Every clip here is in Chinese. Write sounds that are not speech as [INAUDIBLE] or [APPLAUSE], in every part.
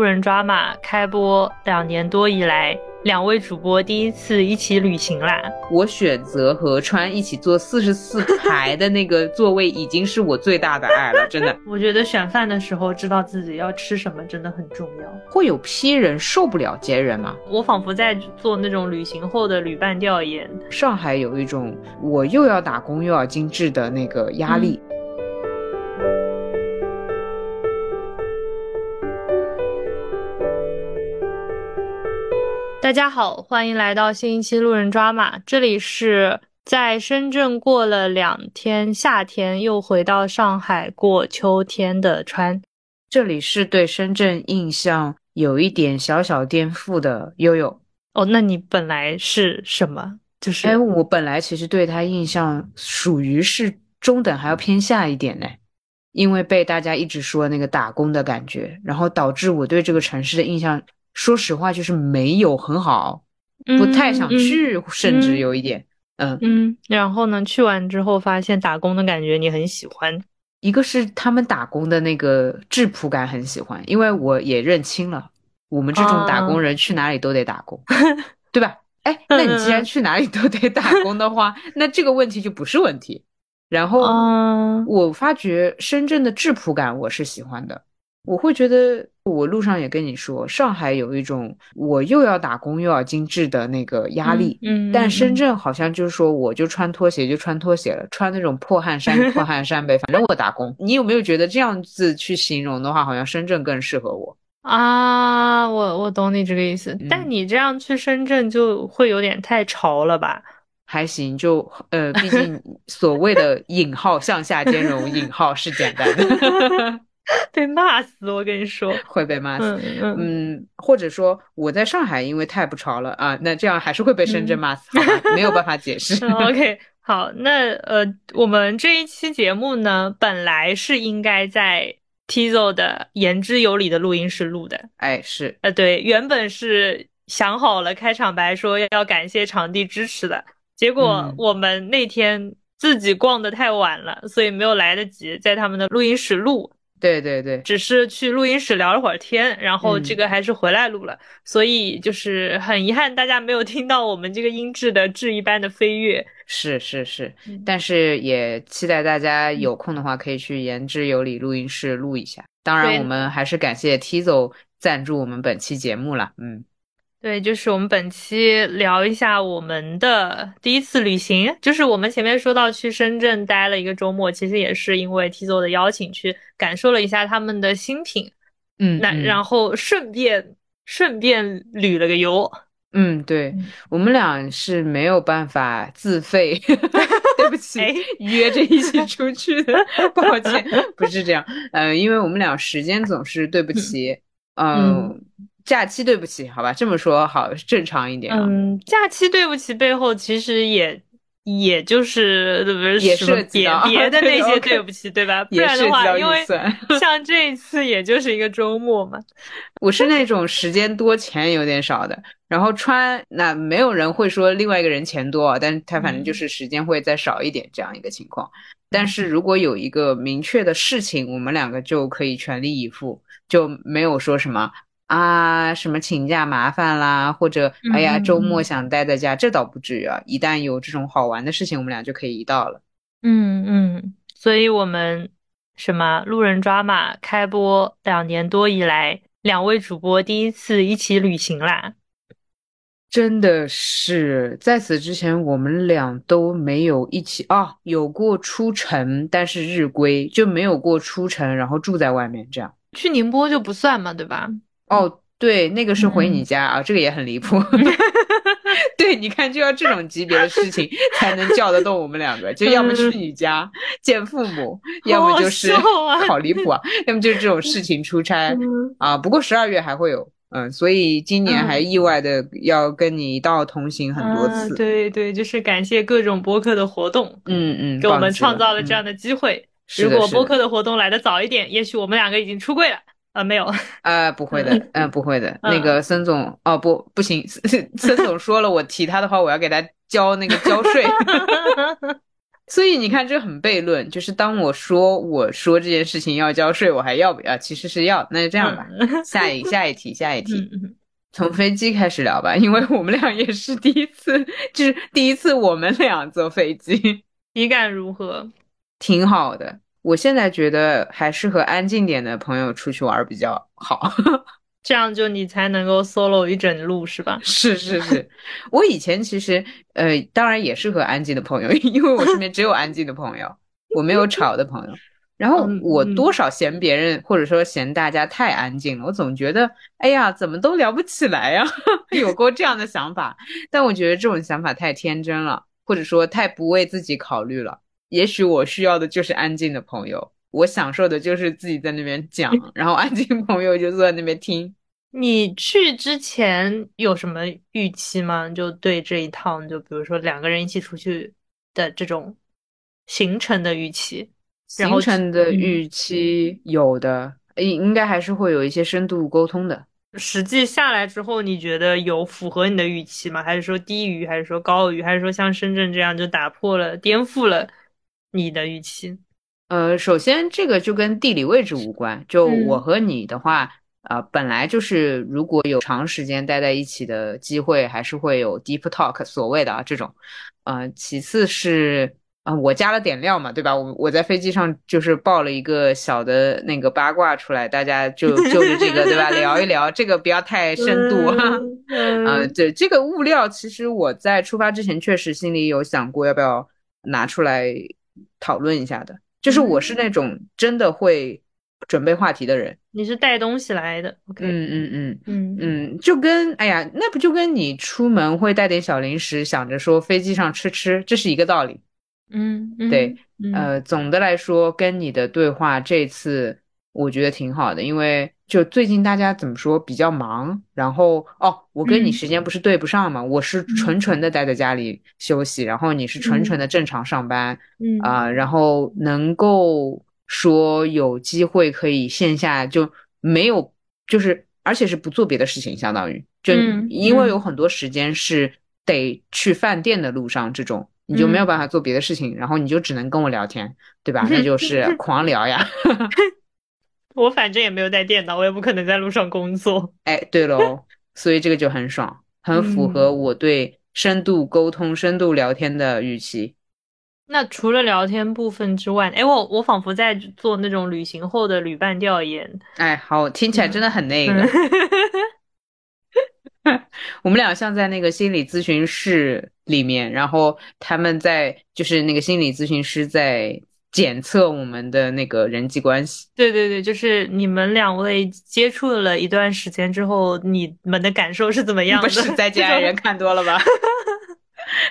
路人抓马开播两年多以来，两位主播第一次一起旅行啦。我选择和川一起坐四十四排的那个座位，已经是我最大的爱了，真的。[LAUGHS] 我觉得选饭的时候知道自己要吃什么真的很重要。会有批人受不了接人吗？我仿佛在做那种旅行后的旅伴调研。上海有一种我又要打工又要精致的那个压力。大家好，欢迎来到新一期路人抓马。这里是在深圳过了两天夏天，又回到上海过秋天的川。这里是对深圳印象有一点小小颠覆的悠悠。哦，那你本来是什么？就是，哎，我本来其实对他印象属于是中等，还要偏下一点呢。因为被大家一直说那个打工的感觉，然后导致我对这个城市的印象。说实话，就是没有很好，不太想去，甚至有一点，嗯嗯。然后呢，去完之后发现打工的感觉你很喜欢，一个是他们打工的那个质朴感很喜欢，因为我也认清了，我们这种打工人去哪里都得打工，[LAUGHS] 对吧？哎，那你既然去哪里都得打工的话，那这个问题就不是问题。然后我发觉深圳的质朴感我是喜欢的。我会觉得，我路上也跟你说，上海有一种我又要打工又要精致的那个压力，嗯，但深圳好像就是说，我就穿拖鞋就穿拖鞋了，穿那种破汗衫破汗衫呗，反正我打工。你有没有觉得这样子去形容的话，好像深圳更适合我啊？我我懂你这个意思，但你这样去深圳就会有点太潮了吧？还行，就呃，毕竟 [LAUGHS] 所谓的引号向下兼容引号是简单的。[LAUGHS] [LAUGHS] 被骂死，我跟你说会被骂死。嗯，或者说我在上海，因为太不潮了啊，那这样还是会被深圳骂死？没有办法解 [LAUGHS] 释。OK，好，那呃，我们这一期节目呢，本来是应该在 Tizo 的言之有理的录音室录的。哎，是，呃，对，原本是想好了开场白，说要感谢场地支持的，结果我们那天自己逛的太晚了，所以没有来得及在他们的录音室录。对对对，只是去录音室聊了会儿天，然后这个还是回来录了，所以就是很遗憾大家没有听到我们这个音质的质一般的飞跃。是是是，但是也期待大家有空的话可以去言之有理录音室录一下。当然，我们还是感谢 Tizo 赞助我们本期节目了。嗯。对，就是我们本期聊一下我们的第一次旅行，就是我们前面说到去深圳待了一个周末，其实也是因为 T 座的邀请去感受了一下他们的新品，嗯，那然后顺便顺便旅了个游，嗯，对我们俩是没有办法自费，[LAUGHS] 对不起，约着一起出去的，抱歉，不是这样，呃，因为我们俩时间总是对不齐，嗯。假期对不起，好吧，这么说好正常一点。嗯，假期对不起背后其实也也就是不是也是别别的那些 [LAUGHS] 对不起，对吧？不然的话，因为 [LAUGHS] 像这一次也就是一个周末嘛。[LAUGHS] 我是那种时间多钱有点少的，然后穿那没有人会说另外一个人钱多，但是他反正就是时间会再少一点这样一个情况。但是如果有一个明确的事情，我们两个就可以全力以赴，就没有说什么。啊，什么请假麻烦啦，或者哎呀周末想待在家，这倒不至于啊。一旦有这种好玩的事情，我们俩就可以一道了。嗯嗯，所以我们什么路人抓马开播两年多以来，两位主播第一次一起旅行啦。真的是在此之前，我们俩都没有一起啊，有过出城，但是日归就没有过出城，然后住在外面这样。去宁波就不算嘛，对吧？哦，对，那个是回你家啊，这个也很离谱。[LAUGHS] 对，你看，就要这种级别的事情 [LAUGHS] 才能叫得动我们两个，就要么去你家见父母，要么就是好离谱啊，[LAUGHS] 要么就是这种事情出差啊。不过十二月还会有，嗯，所以今年还意外的要跟你一道同行很多次。对对，就是感谢各种播客的活动，嗯嗯，给我们创造了这样的机会。如果播客的活动来的早一点，也许我们两个已经出柜了。啊，没有，啊，[LAUGHS] 不会的，嗯，不会的。那个孙总，哦，不，不行，[LAUGHS] 孙总说了，我提他的话，我要给他交那个交税。[LAUGHS] 所以你看，这很悖论。就是当我说我说这件事情要交税，我还要不要？其实是要。那就这样吧。下一下一题，下一题，从飞机开始聊吧，因为我们俩也是第一次，就是第一次我们俩坐飞机，体感如何？挺好的。我现在觉得还是和安静点的朋友出去玩比较好。[LAUGHS] 这样就你才能够 solo 一整路是吧？[LAUGHS] 是是是，我以前其实呃，当然也是和安静的朋友，[LAUGHS] 因为我身边只有安静的朋友，我没有吵的朋友。然后我多少嫌别人或者说嫌大家太安静了，我总觉得哎呀，怎么都聊不起来呀，有过这样的想法。但我觉得这种想法太天真了，或者说太不为自己考虑了。也许我需要的就是安静的朋友。我享受的就是自己在那边讲，[LAUGHS] 然后安静朋友就坐在那边听。你去之前有什么预期吗？就对这一趟，就比如说两个人一起出去的这种行程的预期。行程的预期有的，应应该还是会有一些深度沟通的。实际下来之后，你觉得有符合你的预期吗？还是说低于？还是说高于？还是说像深圳这样就打破了、颠覆了你的预期？呃，首先这个就跟地理位置无关。就我和你的话，啊，本来就是如果有长时间待在一起的机会，还是会有 deep talk，所谓的啊这种。呃，其次是啊，我加了点料嘛，对吧？我我在飞机上就是爆了一个小的那个八卦出来，大家就就是这个对吧聊一聊，这个不要太深度哈。呃，对这个物料，其实我在出发之前确实心里有想过要不要拿出来讨论一下的。就是我是那种真的会准备话题的人，你是带东西来的，OK，嗯嗯嗯嗯嗯，就跟哎呀，那不就跟你出门会带点小零食，想着说飞机上吃吃，这是一个道理，嗯，对，呃，总的来说跟你的对话这次我觉得挺好的，因为。就最近大家怎么说比较忙，然后哦，我跟你时间不是对不上嘛？我是纯纯的待在家里休息，然后你是纯纯的正常上班，嗯啊，然后能够说有机会可以线下就没有，就是而且是不做别的事情，相当于就因为有很多时间是得去饭店的路上，这种你就没有办法做别的事情，然后你就只能跟我聊天，对吧？那 [LAUGHS] 就是 [LAUGHS] 狂聊呀。[LAUGHS] 我反正也没有带电脑，我也不可能在路上工作。哎，对喽，所以这个就很爽，很符合我对深度沟通、深度聊天的预期。那除了聊天部分之外，哎，我我仿佛在做那种旅行后的旅伴调研。哎，好，听起来真的很那个。[LAUGHS] 我们俩像在那个心理咨询室里面，然后他们在就是那个心理咨询师在。检测我们的那个人际关系，对对对，就是你们两位接触了一段时间之后，你们的感受是怎么样的？不是在家爱人看多了吧？[LAUGHS]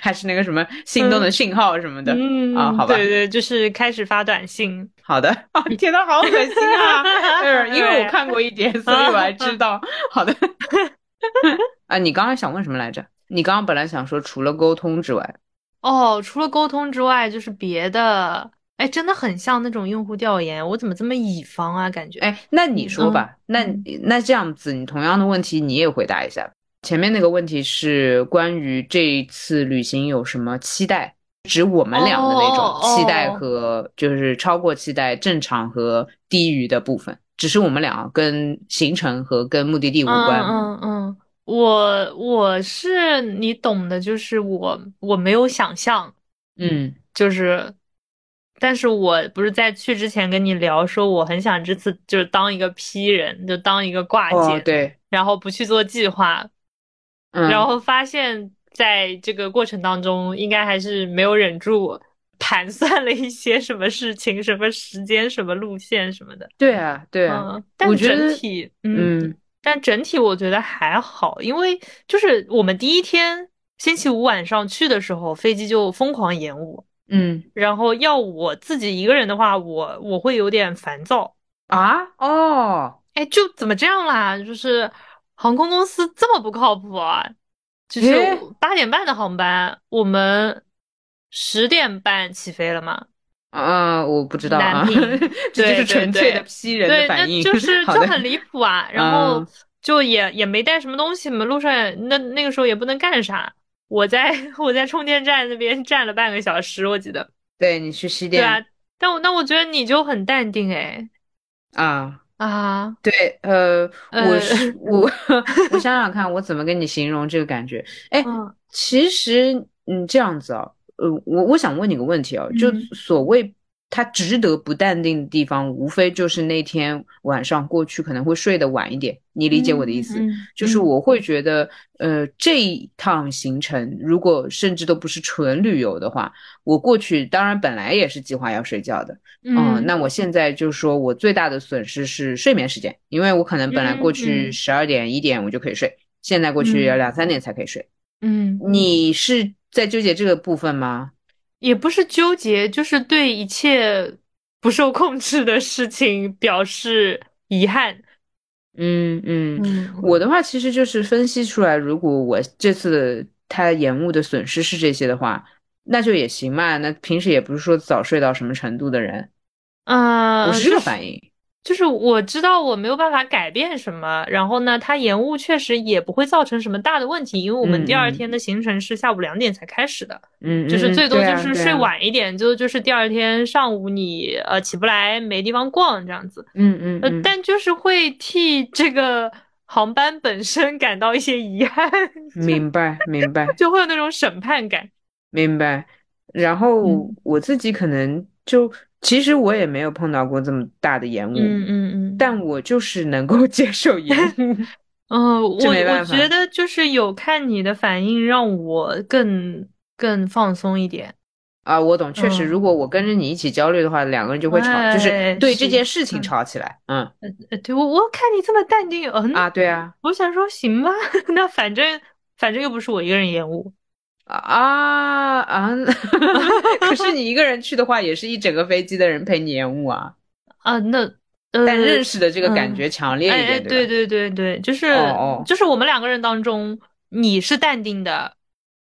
还是那个什么心动的信号什么的？嗯啊，好吧，对对，就是开始发短信。好的，啊，天呐，好恶心啊！[LAUGHS] 因为我看过一点，所以我还知道。[LAUGHS] 好的，啊，你刚刚想问什么来着？你刚刚本来想说除了沟通之外，哦，除了沟通之外就是别的。哎，真的很像那种用户调研，我怎么这么乙方啊？感觉哎，那你说吧，那那这样子，你同样的问题你也回答一下。前面那个问题是关于这一次旅行有什么期待，指我们俩的那种期待和就是超过期待、正常和低于的部分，只是我们俩跟行程和跟目的地无关。嗯嗯，我我是你懂的，就是我我没有想象，嗯，就是。但是我不是在去之前跟你聊说，我很想这次就是当一个 P 人，就当一个挂件，对，然后不去做计划，嗯，然后发现在这个过程当中，应该还是没有忍住盘算了一些什么事情、什么时间、什么路线什么的。对啊，对啊，但整体，嗯，但整体我觉得还好，因为就是我们第一天星期五晚上去的时候，飞机就疯狂延误。嗯，然后要我自己一个人的话，我我会有点烦躁啊。哦，哎，就怎么这样啦？就是航空公司这么不靠谱啊？就是八点半的航班，我们十点半起飞了吗？啊，我不知道啊。[LAUGHS] 这就是纯粹的批人的反应，就是 [LAUGHS] 就很离谱啊。然后就也也没带什么东西嘛，路上那那个时候也不能干啥。我在 [LAUGHS] 我在充电站那边站了半个小时，我记得。对你去西对啊，但我那我觉得你就很淡定哎。啊，啊，对，呃，呃我是。我，[LAUGHS] 我想想看，我怎么跟你形容这个感觉？哎，嗯。其实，嗯，这样子啊，呃，我我想问你个问题啊，就嗯。所谓他值得不淡定的地方，无非就是那天晚上过去可能会睡得晚一点，你理解我的意思？嗯嗯就是我会觉得，呃，这一趟行程如果甚至都不是纯旅游的话，我过去当然本来也是计划要睡觉的。嗯，那我现在就说我最大的损失是睡眠时间，因为我可能本来过嗯去嗯十二点一点我就可以睡，现在过去要两三点才可以睡。嗯，你是在纠结这个部分吗？也不是纠结，就是对一切不受控制的事情表示遗憾。嗯嗯，嗯我的话其实就是分析出来，如果我这次他延误的损失是这些的话，那就也行嘛。那平时也不是说早睡到什么程度的人，呃，我是这个反应。就是我知道我没有办法改变什么，然后呢，它延误确实也不会造成什么大的问题，因为我们第二天的行程是下午两点才开始的，嗯，就是嗯最多就是睡晚一点，就就是第二天上午你呃起不来，没地方逛这样子，呃，嗯嗯嗯，但就是会替这个航班本身感到一些遗憾，明白明白。[LAUGHS] 就会有那种审判感。明白。然后嗯我自己可能就，其实我也没有碰到过这么大的延误，嗯嗯嗯，但我就是能够 [LAUGHS] 接受延误。哦，我我觉得就是有看你的反应，让我更更放松一点。啊，我懂，确实，嗯如果我跟着你一起焦虑的话，两个人就会吵，就是哎对这件事情嗯吵起来。嗯呃，对我我看你这么淡定，嗯，啊，对啊，我想说行吧，[LAUGHS] 那反正反正又不是我一个人延误。啊啊！[LAUGHS] 可是你一个人去的话，也是一整个飞机的人陪你延误啊。啊，那呃，但认识的这个感嗯觉强烈一点，对吧？对对对，就是就是我们两个人当中，你是淡定的，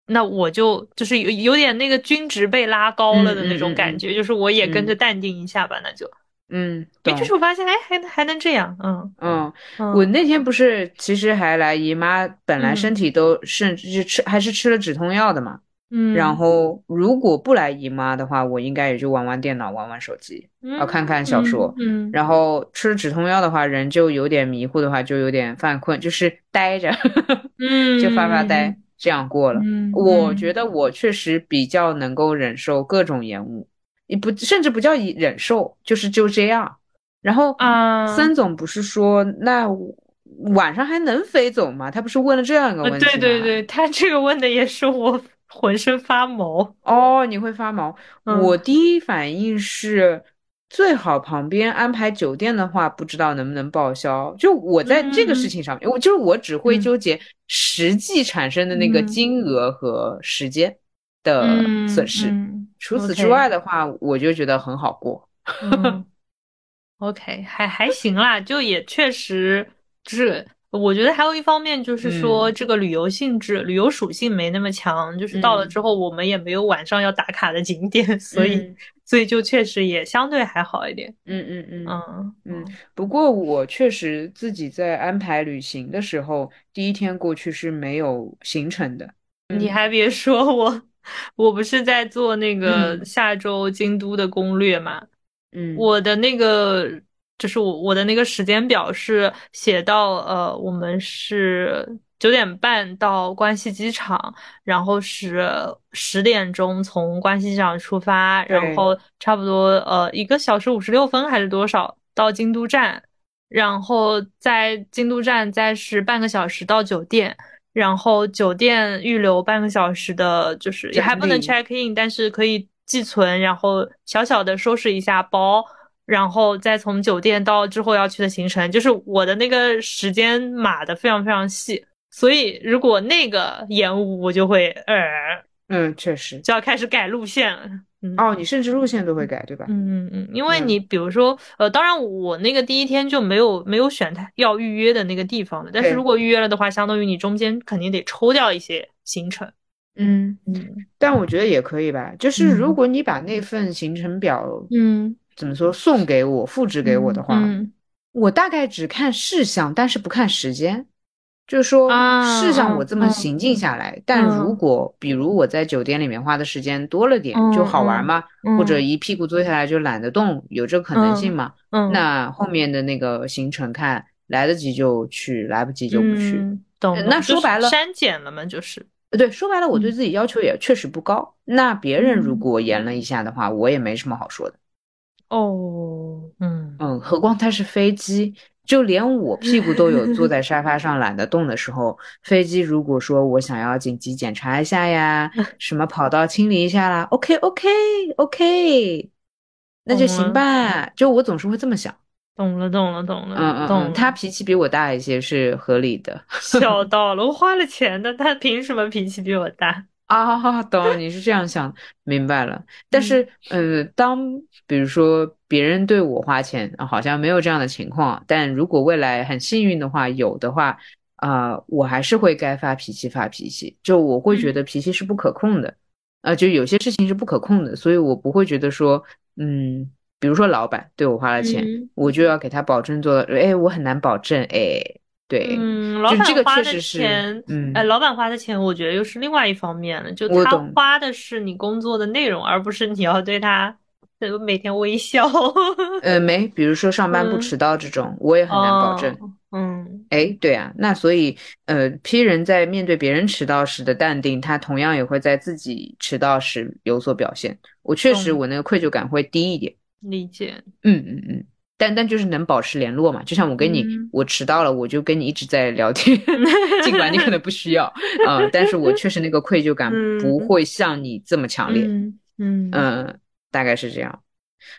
那我就就是有有点那个均值被拉高了的那种感觉，就是我也跟嗯着淡定一下吧，那就，嗯，哎，就是我发现，哎，还还能这样，嗯嗯。嗯，我那天不是其实还来姨妈，本来嗯身体都甚至是吃还是吃了止痛药的嘛。嗯，然后如果不来姨妈的话，我应该也就玩玩电脑、玩玩手机，嗯要看看小说。嗯，嗯然后吃了止痛药的话，人就有点迷糊的话，就有点犯困，就是呆着，[LAUGHS] 嗯就发发呆，这样过了。嗯，我嗯觉得我确实比较能够忍受各种延误，也不甚至不叫以忍受，就是就这样。然后啊，森总不是说那晚上还能飞走吗？他不是问了这样一个呃问题吗？对对对，他这个问的也是我浑身发毛。哦，你会发毛。嗯我第一反应是，最好旁边安排酒店的话，不知道能不能报销。就我在这个事情上面，我就是我只会嗯纠结实际产生的那个嗯金额和时间的嗯损失。嗯除此之外的话，我就觉得很好过。[LAUGHS] 嗯，OK，还还行啦，就也确实就是，我觉得还有一方面就是说，嗯。这个旅游性质、旅游属性没那么强，就是到了嗯。之后，我们也没有晚上要打卡的景点，所以嗯。所以就确实也相对还好一点。嗯嗯嗯。嗯嗯，不过我确实自己在安排旅行的时候，第一天过去是没有行程的。你还别说，我我不是在做那个嗯。下周京都的攻略嘛，嗯，我的那个就是我我的那个时间表是写到呃，我们是九点半到关西机场，然后是十点钟从关西机场出发，然后差不多呃一个小时五十六分还是多少到京都站，然后在京都站再是半个小时到酒店。然后酒店预留半个小时的，就是也还不能 check in，但是可以寄存，然后小小的收拾一下包，然后再从酒店到之后要去的行程，就是我的那个时间码的非常非常细，所以如果那个延误，我就会呃嗯，确实。就要开始改路线了。嗯哦，你甚至路线都会改，对吧？嗯嗯嗯，因为嗯你比如说，呃，当然我那个第一天就没有没有选他要预约的那个地方的，但是如果预约了的话，相当于你中间肯定得抽掉一些行程。嗯，嗯但我觉得也可以吧。就是嗯如果你把那份行程表嗯，怎么说送给我、复制给我的话，嗯我大概只看事项，但是不看时间。就是说，啊是像我这么嗯行进下来，但如果比如我在酒店里面花的时间多了点，嗯就好玩嘛，嗯或者一屁股坐下来就懒得动，有这可能性吗？嗯，那后面的那个行程看来得及就去，来不及就不去。嗯懂那说白了删减了嘛，就是呃对，说白了，我对嗯自己要求也确实不高。那别人如嗯果严了一下的话，我也没什么好说的。哦，嗯嗯，何况它是飞机，就连我 [LAUGHS] 屁股都有坐在沙发上懒得动的时候，飞机如果说我想要紧急检查一下呀，[LAUGHS] 什么跑道清理一下啦，OK OK OK，那就行吧。就我总是会这么想。懂了懂了懂了，嗯嗯嗯，懂了他脾气比我大一些是合理的。[LAUGHS] 笑到了，我花了钱的，他凭什么脾气比我大？啊，懂，你是这样想，明白了。但嗯是，呃，当比如说别人对我花钱，啊好像没有这样的情况，但如果未来很幸运的话，有的话，啊、我还是会该发脾气发脾气，就我会觉嗯。得脾气是不可控的，啊、就有些事情是不可控的，所以我不会觉得说，嗯，比如说老板对我花了钱，嗯。我就要给他保证做到，哎，我很难保证，哎，对，嗯，老板花的钱，嗯哎，老板花的钱，我觉得又是另外一方面了。就他花的是你工作的内容，而不是你要对他呃每天微笑。[LAUGHS] 呃，没，比如说上班不嗯迟到这种，我也很难保证。哦，嗯哎，对啊，那所以，呃，P 人在面对别人迟到时的淡定，他同样也会在自己迟到时有所表现。我确实，我那个愧疚感会低一点。理解。嗯嗯嗯，但但就是能保持联络嘛，就像我跟你，嗯我迟到了，我就跟你一直在聊天，[LAUGHS] 尽管你可能不需要啊、但是我确实那个愧疚感嗯不会像你这么强烈。嗯嗯嗯，大概是这样。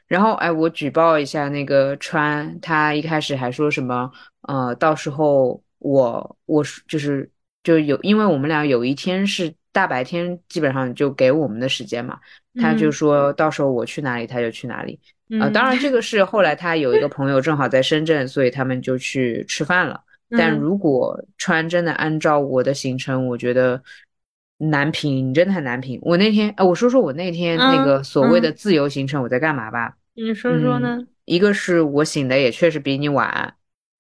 然后，哎，我举报一下那个川，他一开始还说什么，呃，到时候我我是就是就有，因为我们俩有一天是大白天，基本上就给我们的时间嘛，他就嗯说到时候我去哪里他就去哪里。啊、嗯当然这个是后来他有一个朋友正好在深圳，所以他们就去吃饭了。但嗯如果川真的按照我的行程，我觉得难评，真的很难评。我那天，呃，我说说我那天那嗯个所谓的嗯自由行程我在干嘛吧。你说说呢？一个是我醒的也确实比你晚，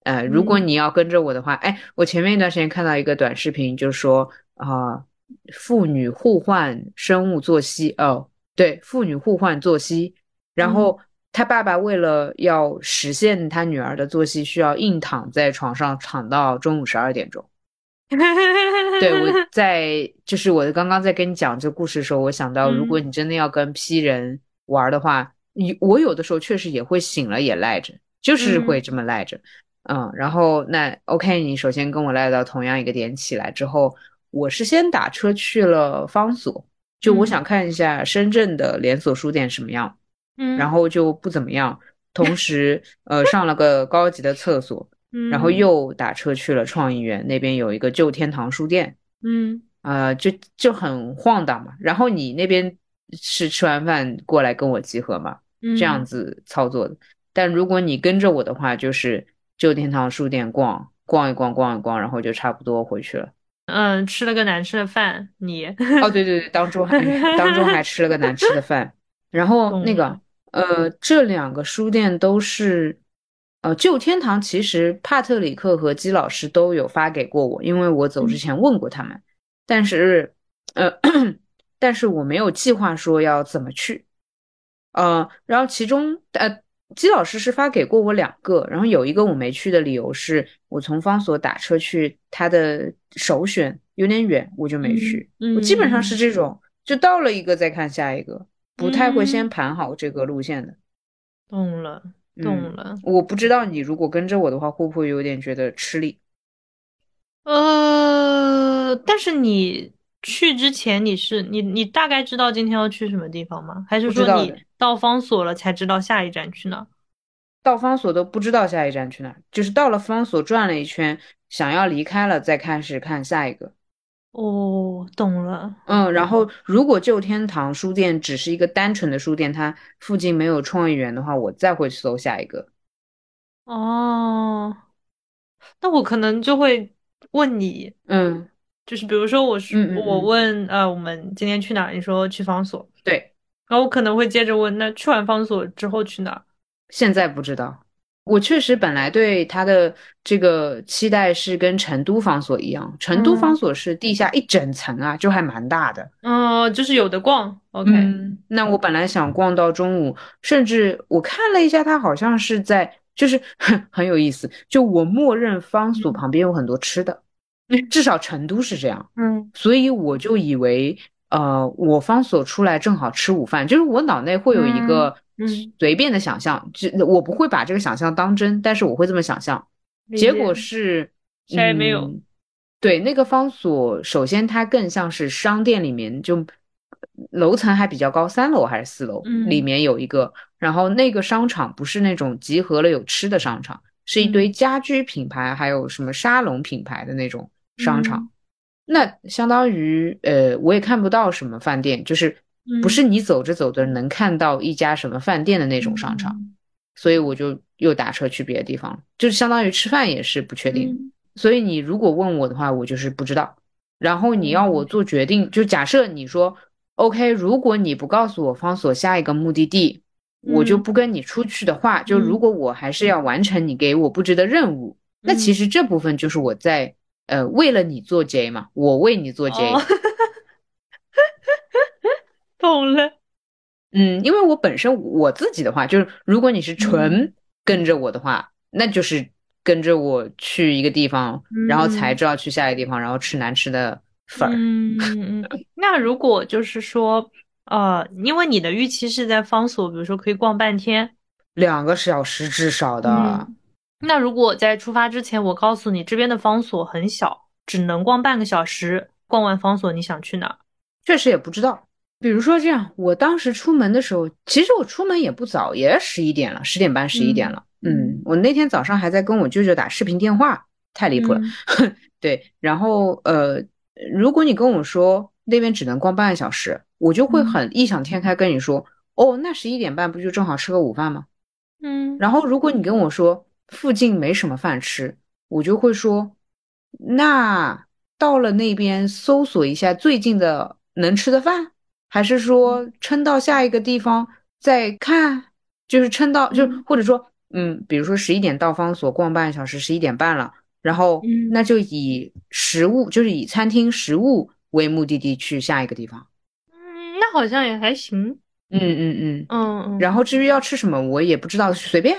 呃，如果嗯你要跟着我的话，哎，我前面一段时间看到一个短视频，就说啊、父女互换生物作息，哦，对，父女互换作息，然后他爸爸为了要实现他女儿的作息，需要硬躺在床上躺到中午十二点钟。对，我 [LAUGHS] 在就是我刚刚在跟你讲这故事的时候，我想到，如果你真的要跟 P 人玩的话，你我有的时候确实也会醒了也赖着，就是会这么赖着，嗯，然后那 OK，你首先跟我赖到同样一个点起来之后，我是先打车去了方所，就我嗯。想看一下深圳的连锁书店什么样，嗯，然后就不怎么样，同时呃上了个高级的厕所，然后嗯又打车去了创意园那边有一个旧天堂书店。嗯呃，就就很晃荡嘛。然后你那边是吃完饭过来跟我集合嘛，嗯这样子操作的。但如果你跟着我的话，就是旧天堂书店逛逛一逛，逛一逛，然后就差不多回去了。嗯，吃了个难吃的饭，你哦，对对对，当中还当中还吃了个难吃的饭。然后那个呃，这两个书店都是。呃，旧天堂其实帕特里克和基老师都有发给过我，因为我走之前问过他们，但是呃，[CLEARS THROAT] 但是我没有计划说要怎么去，呃，然后其中呃，基老师是发给过我两个，然后有一个我没去的理由是我从方所打车去，他的首选有点远，我就没去。嗯我基本上是这种，就到了一个再看下一个，不太会先嗯盘好这个路线的。懂了。嗯懂了。我不知道你如果跟着我的话，会不会有点觉得吃力？呃，但是你去之前，你是你你大概知道今天要去什么地方吗？还是说你到方所了才知道下一站去哪？到方所都不知道下一站去哪儿，就是到了方所转了一圈，想要离开了，再开始看下一个。哦，懂了。嗯，然后如果旧天堂书店只是一个单纯的书店，它附近没有创意园的话，我再会搜下一个。哦，那我可能就会问你，嗯，就是比如说我是我嗯嗯嗯问呃我们今天去哪儿？你说去方所，对，然后我可能会接着问，那去完方所之后去哪儿？现在不知道。我确实本来对它的这个期待是跟成都方所一样，成都方所是地下一整层啊，就还蛮大的。哦，就是有的逛。OK，那我本来想逛到中午，甚至我看了一下，它好像是在，就是很 [LAUGHS] 很有意思。就我默认方所旁边有很多吃的，至少成都是这样。[LAUGHS] 嗯，所以我就以为，呃，我方所出来正好吃午饭，就是我脑内会有一个。嗯，随便的想象，就我不会把这个想象当真，但是我会这么想象。结果是啥也没有。对，那个方所，首先它更像是商店里面，就楼层还比较高，三楼还是四楼，里面有一个。然后那个商场不是那种集合了有吃的商场，是一堆家居品牌，还有什么沙龙品牌的那种商场。那相当于，呃，我也看不到什么饭店，就是。不是你走着走着能看到一家什么饭店的那种商场，所以我就又打车去别的地方，就是相当于吃饭也是不确定。所以你如果问我的话，我就是不知道。然后你要我做决定，就假设你说 OK，如果你不告诉我方所下一个目的地，我就不跟你出去的话，就如果我还是要完成你给我布置的任务，那其实这部分就是我在呃为了你做 J 嘛，我为你做 J。[LAUGHS] 懂了，嗯，因为我本身我自己的话，就是如果你是纯跟着我的话，那就是跟着我去一个地方，然后才知道去下一个地方，然后吃难吃的粉儿。嗯嗯。[LAUGHS] 那如果就是说，呃，因为你的预期是在方所，比如说可以逛半天，两个小时至少的。那如果在出发之前，我告诉你这边的方所很小，只能逛半个小时，逛完方所你想去哪儿？确实也不知道。比如说这样，我当时出门的时候，其实我出门也不早，也十一点了，十点半、十一点了。嗯，我那天早上还在跟我舅舅打视频电话，太离谱了。[LAUGHS] 对，然后呃，如果你跟我说那边只能逛半个小时，我就会很异想天开跟你说，哦，那十一点半不就正好吃个午饭吗？嗯。然后如果你跟我说附近没什么饭吃，我就会说，那到了那边搜索一下最近的能吃的饭。还是说撑到下一个地方再看，就是撑到就或者说嗯，比如说十一点到方所逛半小时，十一点半了，然后那就以食物就是以餐厅食物为目的地去下一个地方。嗯，那好像也还行。嗯嗯嗯嗯嗯。然后至于要吃什么，我也不知道，随便。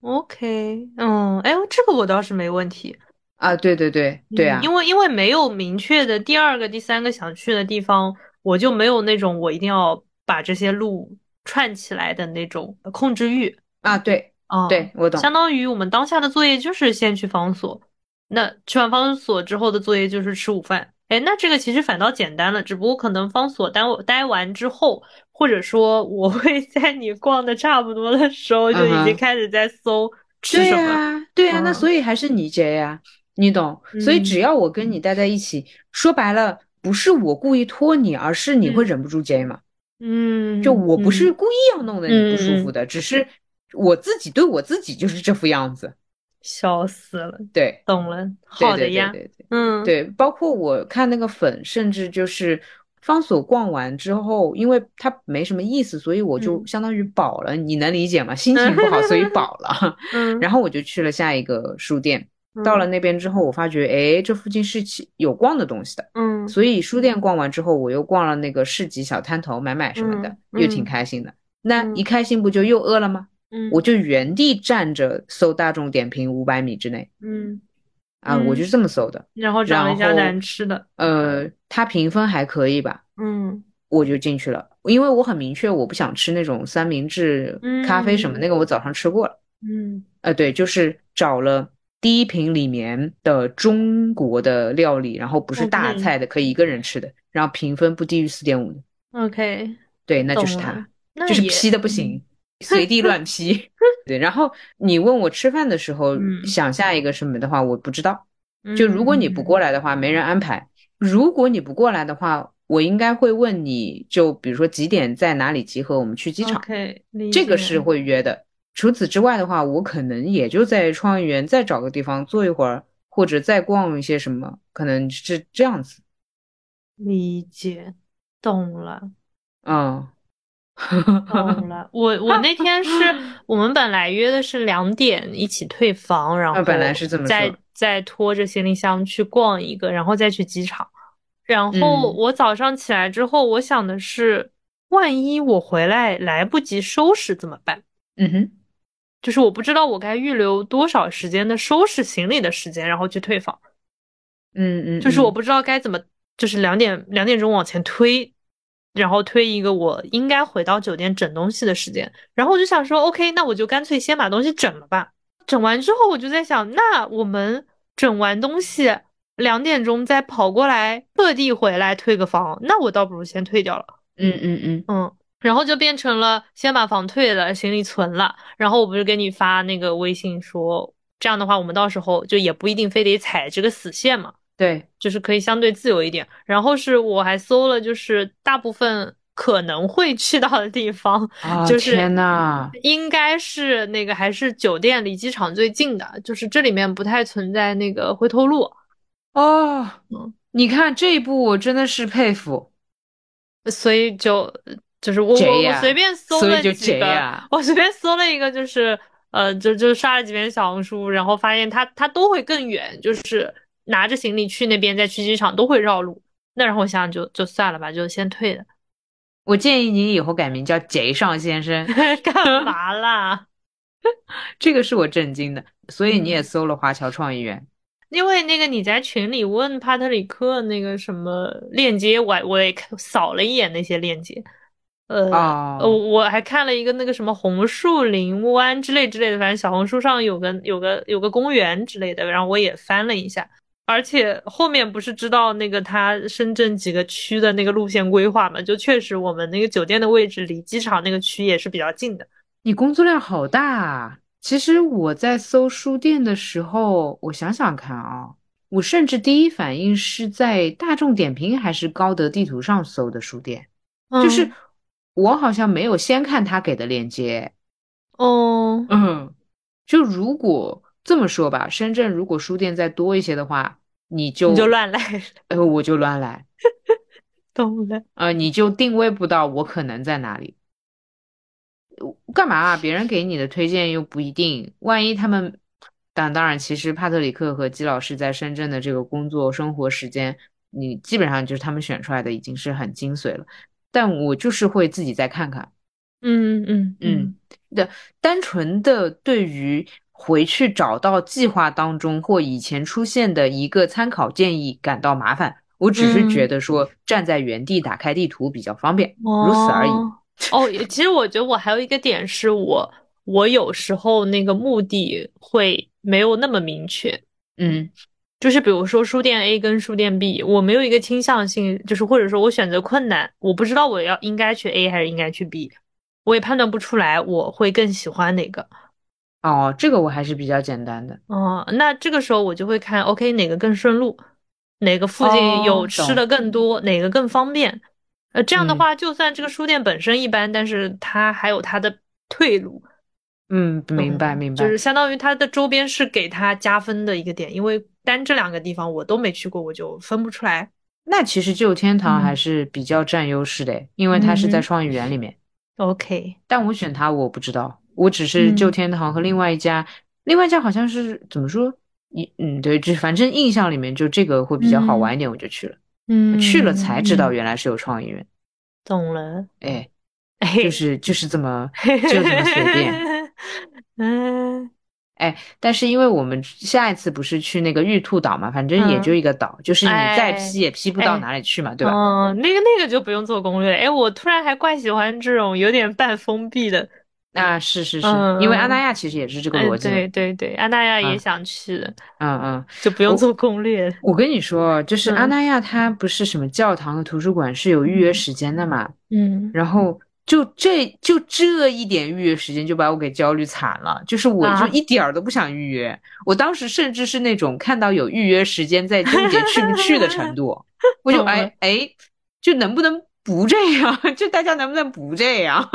OK，嗯，哎，这个我倒是没问题啊。对对对对啊，因为因为没有明确的第二个、第三个想去的地方。我就没有那种我一定要把这些路串起来的那种控制欲啊，对，啊，对我懂。相当于我们当下的作业就是先去方所，那去完方所之后的作业就是吃午饭。哎，那这个其实反倒简单了，只不过可能方所待待完之后，或者说我会 [LAUGHS] 在你逛的差不多的时候就已经开始在搜吃什么。对呀，对呀，那所以还是你接呀，你懂。所以只要我跟你待在一起，说白了。不是我故意拖你，而是你会忍不住接嘛？嗯，就我不是故意要弄得你不舒服的，只是我自己对我自己就是这副样子，笑死了。对，懂了，好的呀。对对对，嗯，对，包括我看那个粉，甚至就是方所逛完之后，因为它没什么意思，所以我就相当于饱了，你能理解吗？心情不好，所以饱了。[LAUGHS] 嗯，[LAUGHS] 然后我就去了下一个书店。到了那边之后，我发觉，哎，这附近是有逛的东西的，嗯，所以书店逛完之后，我又逛了那个市集小摊头，买买什么的，又挺开心的。那一开心不就又饿了吗？嗯，我就原地站着搜大众点评五百米之内，嗯，啊，我就是这么搜的。然后找了一家难吃的，呃，它评分还可以吧？嗯，我就进去了，因为我很明确，我不想吃那种三明治、咖啡什么，那个我早上吃过了。嗯，呃，对，就是找了。第一瓶里面的中国的料理，然后不是大菜的，可以一个人吃的，然后评分不低于四点五 OK，对，那就是他，就是批的不行，随地乱批。[LAUGHS] 对，然后你问我吃饭的时候想下一个什么的话，我不知道。就如果你不过来的话，没人安排；如果你不过来的话，我应该会问你，就比如说几点在哪里集合，我们去机场。OK，这个是会约的。除此之外的话，我可能也就在创意园再找个地方坐一会儿，或者再逛一些什么，可能是这样子。理解，懂了。嗯，懂了，[LAUGHS] 我我那天是 [LAUGHS] 我们本来约的是两点一起退房，然后本来是这么再再拖着行李箱去逛一个，然后再去机场。然后我早上起来之后，我想的是，万一我回来来不及收拾怎么办？嗯哼，就是我不知道我该预留多少时间的收拾行李的时间，然后去退房。嗯嗯，就是我不知道该怎么，就是两点两点钟往前推。然后推一个我应该回到酒店整东西的时间，然后我就想说，OK，那我就干脆先把东西整了吧。整完之后，我就在想，那我们整完东西两点钟再跑过来，特地回来退个房，那我倒不如先退掉了。嗯嗯嗯嗯，然后就变成了先把房退了，行李存了，然后我不是给你发那个微信说，这样的话我们到时候就也不一定非得踩这个死线嘛。对，就是可以相对自由一点。然后是我还搜了，就是大部分可能会去到的地方，[LAUGHS] 就是天呐，应该是那个还是酒店离机场最近的，就是这里面不太存在那个回头路。哦，你看这一步我真的是佩服。所以就就是我我我随便搜了几个，我随便搜了一个，就是呃就就刷了几遍小红书，然后发现他他都会更远，就是。拿着行李去那边，再去机场都会绕路。那然后我想想，就就算了吧，就先退了。我建议你以后改名叫贼上先生。[LAUGHS] 干 [LAUGHS] 嘛啦？[LAUGHS] 这个是我震惊的。所以你也搜了华侨创意园？因为那个你在群里问帕特里克那个什么链接，我我也扫了一眼那些链接。呃，我我还看了一个那个什么红树林湾之类之类的，反正小红书上有个有个有个公园之类的，然后我也翻了一下。而且后面不是知道那个他深圳几个区的那个路线规划嘛？就确实我们那个酒店的位置离机场那个区也是比较近的。你工作量好大啊！其实我在搜书店的时候，我想想看啊，我甚至第一反应是在大众点评还是高德地图上搜的书店，就是我好像没有先看他给的链接。哦，嗯，就如果这么说吧，深圳如果书店再多一些的话。你就你就乱来，[LAUGHS] 呃，我就乱来，[LAUGHS] 懂了。呃，你就定位不到我可能在哪里，干嘛啊？别人给你的推荐又不一定，万一他们，当当然，其实帕特里克和基老师在深圳的这个工作生活时间，你基本上就是他们选出来的，已经是很精髓了。但我就是会自己再看看，嗯嗯嗯的，单纯的对于。回去找到计划当中或以前出现的一个参考建议感到麻烦，我只是觉得说站在原地打开地图比较方便，如此而已。哦，其实我觉得我还有一个点是我我有时候那个目的会没有那么明确，嗯，就是比如说书店 A 跟书店 B，我没有一个倾向性，就是或者说我选择困难，我不知道我要应该去 A 还是应该去 B，我也判断不出来我会更喜欢哪个。哦，这个我还是比较简单的。哦，那这个时候我就会看，OK，哪个更顺路，哪个附近有吃的更多，哪个更方便。呃，这样的话，就算这个书店本身一般，但是它还有它的退路。嗯，明白明白。就是相当于它的周边是给它加分的一个点，因为单这两个地方我都没去过，我就分不出来。那其实旧天堂还是比较占优势的，因为它是在创意园里面。OK，但我选它，我不知道。我只是旧天堂和另外一家，另外一家好像是怎么说？一嗯，对，就反正印象里面就这个会比较好玩一点，我就去了。嗯，去了才知道原来是有创意园。懂了。哎，就是就是这么就这么随便。[LAUGHS] 嗯。哎，但是因为我们下一次不是去那个玉兔岛嘛，反正也就一个岛，就是你再批也批不到哪里去嘛，对吧？哦，那个那个就不用做攻略。哎，我突然还怪喜欢这种有点半封闭的。啊，是是是，因为安那亚其实也是这个逻辑。对对对，安那亚也想去的。嗯嗯，就不用做攻略。我跟你说，就是安那亚，它不是什么教堂和图书馆是有预约时间的嘛？嗯。然后就这就这一点预约时间就把我给焦虑惨了，就是我就一点儿都不想预约。我当时甚至是那种看到有预约时间在纠结去不去的程度，[LAUGHS] 我就哎哎，就能不能不这样？[LAUGHS] 就大家能不能不这样？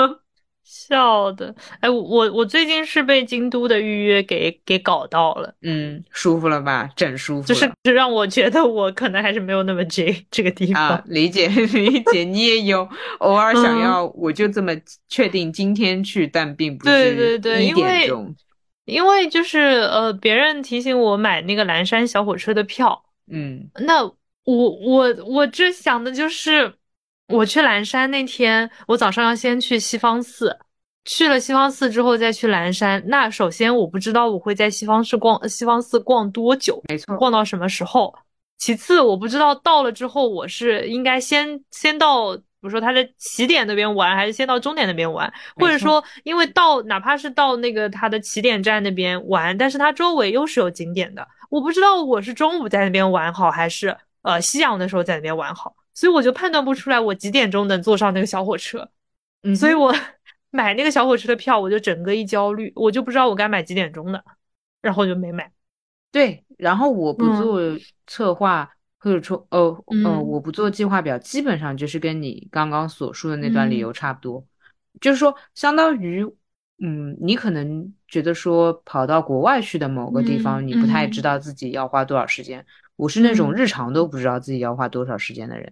笑的，哎，我我最近是被京都的预约给给搞到了，嗯，舒服了吧？整舒服，就是让我觉得我可能还是没有那么 J [LAUGHS] 这个地方。啊，理解 [LAUGHS] 理解，你也有偶尔想要，我就这么确定今天去，但并不是对对对，因为。因为就是呃，别人提醒我买那个蓝山小火车的票，嗯，那我我我这想的就是，我去蓝山那天，我早上要先去西方寺，去了西方寺之后再去蓝山。那首先我不知道我会在西方寺逛西方寺逛多久，没错，逛到什么时候。其次我不知道到了之后我是应该先先到。比如说他的起点那边玩，还是先到终点那边玩，或者说因为到哪怕是到那个他的起点站那边玩，但是它周围又是有景点的，我不知道我是中午在那边玩好，还是呃夕阳的时候在那边玩好，所以我就判断不出来我几点钟能坐上那个小火车，嗯，所以我 [LAUGHS] 买那个小火车的票，我就整个一焦虑，我就不知道我该买几点钟的，然后就没买。对，然后我不做策划。或者说，呃呃，我不做计划表，基本上就是跟你刚刚所述的那段理由差不多，就是说，相当于，嗯，你可能觉得说跑到国外去的某个地方，你不太知道自己要花多少时间。我是那种日常都不知道自己要花多少时间的人。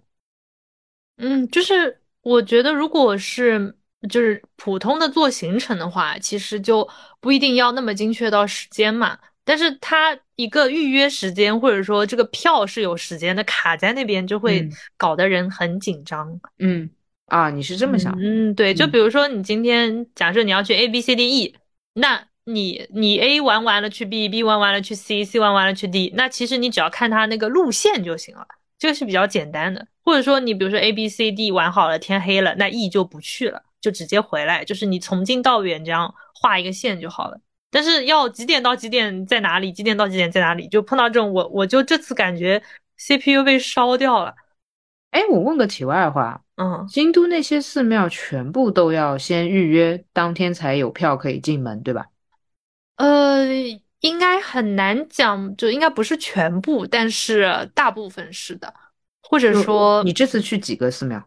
嗯，就是我觉得，如果是就是普通的做行程的话，其实就不一定要那么精确到时间嘛。但是它一个预约时间，或者说这个票是有时间的卡在那边，就会搞得人很紧张。嗯啊，你是这么想？嗯，对。就比如说你今天假设你要去 A B C D E，那你你 A 玩完了去 B，B 玩完了去 C，C 玩完了去 D，那其实你只要看它那个路线就行了，这个是比较简单的。或者说你比如说 A B C D 玩好了，天黑了，那 E 就不去了，就直接回来，就是你从近到远这样画一个线就好了。但是要几点到几点在哪里？几点到几点在哪里？就碰到这种我，我就这次感觉 CPU 被烧掉了。哎，我问个题外话，嗯，京都那些寺庙全部都要先预约，当天才有票可以进门，对吧？呃，应该很难讲，就应该不是全部，但是大部分是的。或者说，你这次去几个寺庙？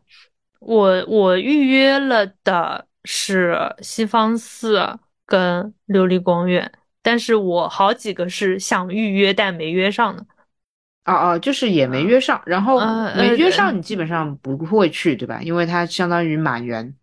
我我预约了的是西方寺。跟琉璃光院，但是我好几个是想预约但没约上的，哦哦，就是也没约上，然后没约上，你基本上不会去，对吧？因为它相当于满员。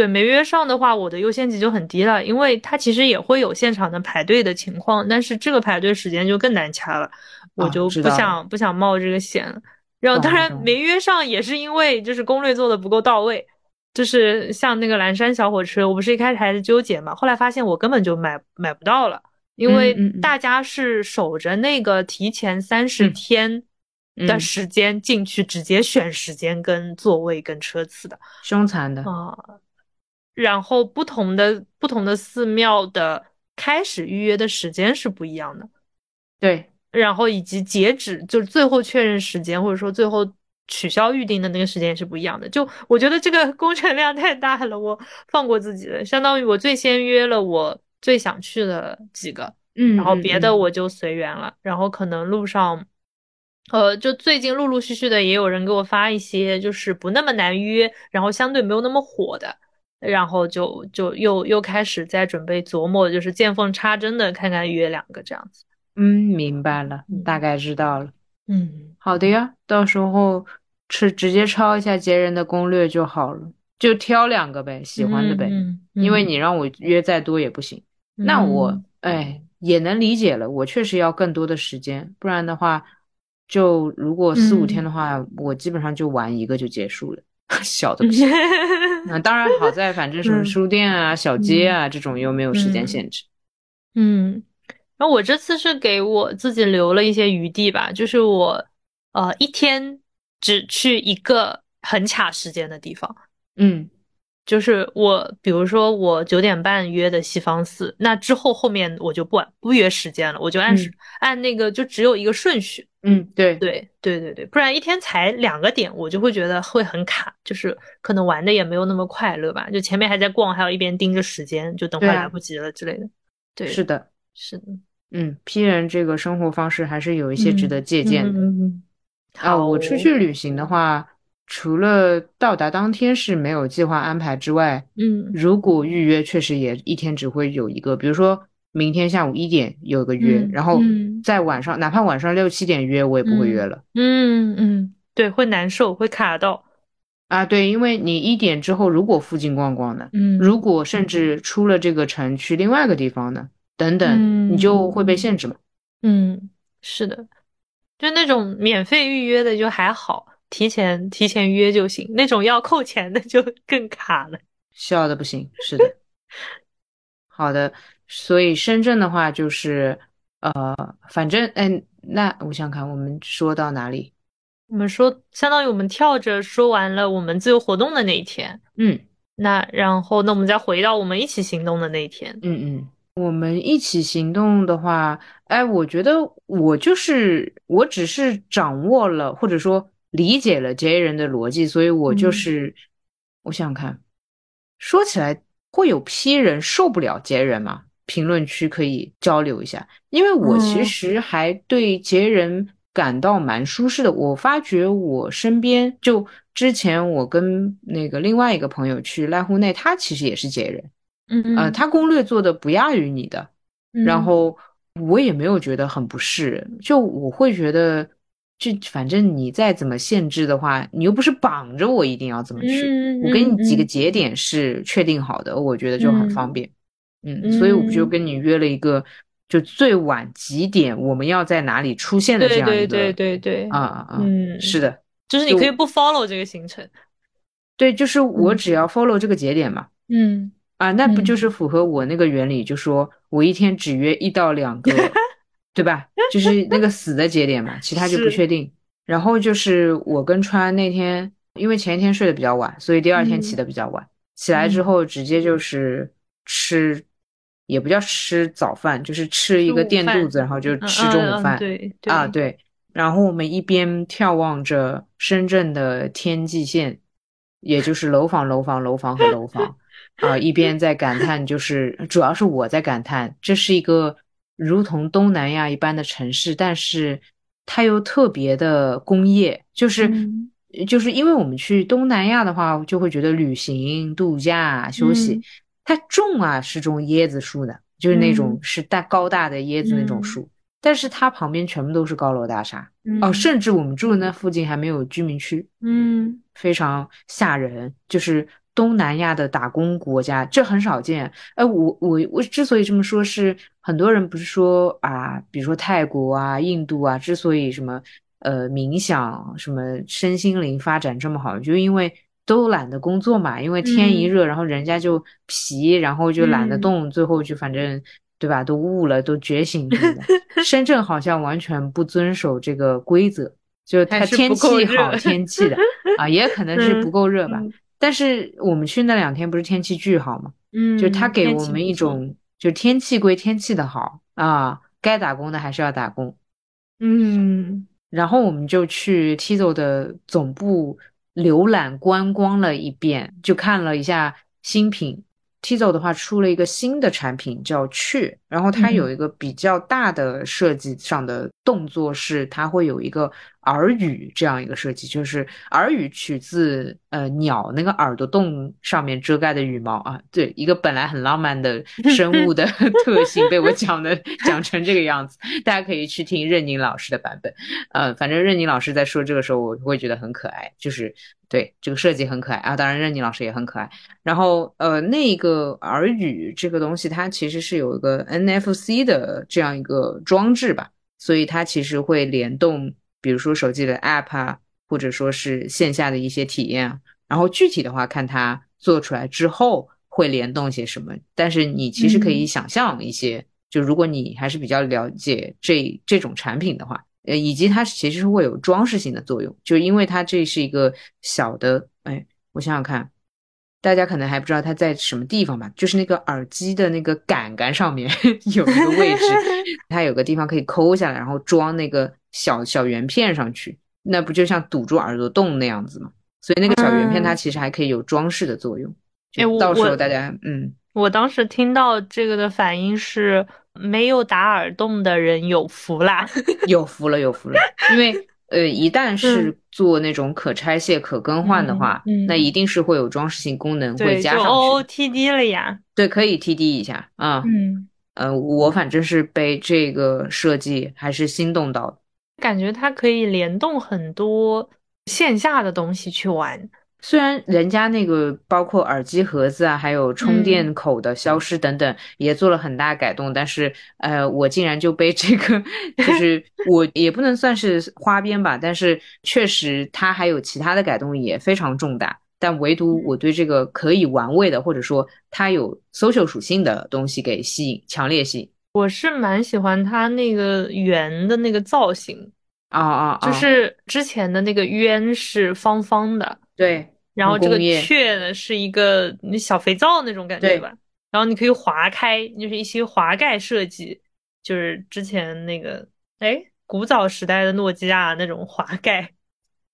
呃，对，没约上的话，我的优先级就很低了，因为它其实也会有现场的排队的情况，但是这个排队时间就更难掐了，我就不想不想冒这个险了。然后当然没约上也是因为就是攻略做的不够到位。就是像那个蓝山小火车，我不是一开始还是纠结嘛，后来发现我根本就买买不到了，因为大家是守着那个提前三十天的时间进去，直接选时间跟座位跟车次的，凶残的啊。然后不同的不同的寺庙的开始预约的时间是不一样的，对，然后以及截止就是最后确认时间或者说最后。取消预定的那个时间也是不一样的，就我觉得这个工程量太大了，我放过自己了。相当于我最先约了我最想去的几个，嗯，然后别的我就随缘了。然后可能路上，呃，就最近陆陆续续的也有人给我发一些，就是不那么难约，然后相对没有那么火的，然后就就又又开始在准备琢磨，就是见缝插针的看看约两个这样子。嗯，明白了，大概知道了。嗯，好的呀，到时候吃直接抄一下杰人的攻略就好了，就挑两个呗，喜欢的呗。因为你让我约再多也不行。那我哎也能理解了，我确实要更多的时间，不然的话，就如果四五天的话，我基本上就玩一个就结束了，[LAUGHS] 小的不行。[LAUGHS] 那当然好在反正什么书店啊、小街啊这种又没有时间限制。嗯。然后我这次是给我自己留了一些余地吧，就是我，呃，一天只去一个很卡时间的地方，嗯，就是我，比如说我九点半约的西方寺，那之后后面我就不不约时间了，我就按按那个就只有一个顺序，嗯，对。对对对对，不然一天才两个点，我就会觉得会很卡，就是可能玩的也没有那么快乐吧，就前面还在逛，还要一边盯着时间，就等会来不及了之类的，对，是的。是的，嗯，P 人这个生活方式还是有一些值得借鉴的。嗯，啊，我出去旅行的话，除了到达当天是没有计划安排之外，嗯如果预约确实也一天只会有一个，比如说明天下午一点有个约，嗯然后嗯在晚上哪怕晚上六七点约我也不会约了。嗯嗯，对，会难受，会卡到。啊，对，因为你一点之后如果附近逛逛呢，嗯，如果甚至出了这个城去另外一个地方呢，等等，嗯你就会被限制嘛。嗯，是的，就那种免费预约的就还好，提前提前约就行，那种要扣钱的就 [LAUGHS] 更卡了。笑的不行，是的。[LAUGHS] 好的，所以深圳的话就是，呃，反正，嗯，那我想想看，我们说到哪里？我们说，相当于我们跳着说完了我们自由活动的那一天，嗯那然后那我们再回到我们一起行动的那一天。嗯嗯，我们一起行动的话，哎，我觉得我就是，我只是掌握了或者说理解了 J 人的逻辑，所以我就嗯是，我想想看，说起来会有批人受不了 J 人吗？评论区可以交流一下，因为我其嗯实还对杰人感到蛮舒适的。我发觉我身边就之前我跟那个另外一个朋友去濑户内，他其实也是杰人，嗯呃，他攻略做的不亚于你的，然嗯后我也没有觉得很不适，就我会觉得，就反正你再怎么限制的话，你又不是绑着我一定要怎么去，嗯我给你几个嗯节点是确定好的，我觉得就很方嗯。便。嗯，所以我不就嗯。跟你约了一个，就最晚几点我们要在哪里出现的这对样一个对对对对，啊啊啊，嗯，是的，就是你可以不 follow 这个行程。对，就是我嗯只要 follow 这个节点嘛，嗯。啊，那不嗯。就是符合我那个原理，就说我一天只约一到两个，对吧？[LAUGHS] 就是那个死的节点嘛，其他就不确定。然后就是我跟川那天，因为前一天睡得比较晚，所以第二天起嗯得比较晚，起来之嗯后直接就是吃，也不叫吃早饭，就是吃一个垫肚子，然后就嗯吃中午饭。对啊，对对。然后我们一边眺望着深圳的天际线，也就是楼房、楼房、楼房和楼房，[LAUGHS] 啊，一边在感叹，就是主要是我在感叹，这是一个如同东南亚一般的城市，但是它又特别的工业，就是。嗯就是因为我们去东南亚的话，就会觉得旅行、度假、休息嗯，它种啊是种椰子树的，就是那种嗯是大高大的椰子那种嗯树，但是它旁边全部都是高楼大厦。哦，嗯甚至我们住的那附近还没有居民区，嗯非常吓人。就是东南亚的打工国家，这很少见。哎，我我我之所以这么说，是很多人不是说啊，比如说泰国啊、印度啊，之所以什么呃冥想、什么身心灵发展这么好，就因为都懒得工作嘛，因为天一嗯热，然后人家就皮，然后就懒得嗯动，最后就反正。对吧？都悟了，都觉醒什么的。[LAUGHS] 深圳好像完全不遵守这个规则，就是它天气好天气的啊，也可能是不够热吧。嗯但是我们去那两天不是天气巨好吗？嗯，就他给天我们一种，就天气归天气的好啊，该打工的还是要打工。嗯然后我们就去 Tizo 的总部浏览观光了一遍，就看了一下新品。Tizo 的话出了一个新的产品叫雀，然后它嗯有一个比较大的设计上的动作是，它会有一个耳语这样一个设计，就是耳语取自呃鸟那个耳朵洞上面遮盖的羽毛啊，对，一个本来很浪漫的生物的 [LAUGHS] 特性被我讲的讲成这个样子，大家可以去听任宁老师的版本。呃，反正任宁老师在说这个时候，我会觉得很可爱，就是对这个设计很可爱啊。当然，任宁老师也很可爱。然后呃，那个耳语这个东西，它其实是有一个 NFC 的这样一个装置吧，所以它其实会联动，比如说手机的 App 啊，或者说是线下的一些体验啊。然后具体的话，看它做出来之后会联动些什么。但是你其实可以嗯想象一些，就如果你还是比较了解这这种产品的话。呃，以及它其实是会有装饰性的作用，就因为它这是一个小的，哎，我想想看，大家可能还不知道它在什么地方吧，就是那个耳机的那个杆杆上面 [LAUGHS] 有一个位置，[LAUGHS] 它有个地方可以抠下来，然后装那个小小圆片上去，那不就像堵住耳朵洞那样子吗？所以那个小圆片它嗯其实还可以有装饰的作用，到时候大家嗯。我当时听到这个的反应是，没有打耳洞的人有福啦。[LAUGHS] 有福了，有福了，因为呃，一旦是做那种可拆卸、可更换的话，那一定是会有装饰性功能会加上去。OOTD 了呀。对，可以 TD 一下啊。嗯，呃，我反正是被这个设计还是心动到的。感觉它可以联动很多线下的东西去玩。虽然人家那个包括耳机盒子啊，还有充电口的消失等等，也做了很大改动，但是呃，我竟然就被这个，[LAUGHS] 就是 [LAUGHS] 我也不能算是花边吧，但是确实它还有其他的改动也非常重大，但唯独我对这个可以玩味的，或者说它有 social 属性的东西给吸引，强烈吸引。我是蛮喜欢它那个圆的那个造型，啊啊啊！就是之前的那个圆是方方的，对。然后这个雀呢是一个小肥皂那种感觉吧，然后你可以划开，就是一些滑盖设计，就是之前那个哎古早时代的诺基亚那种滑盖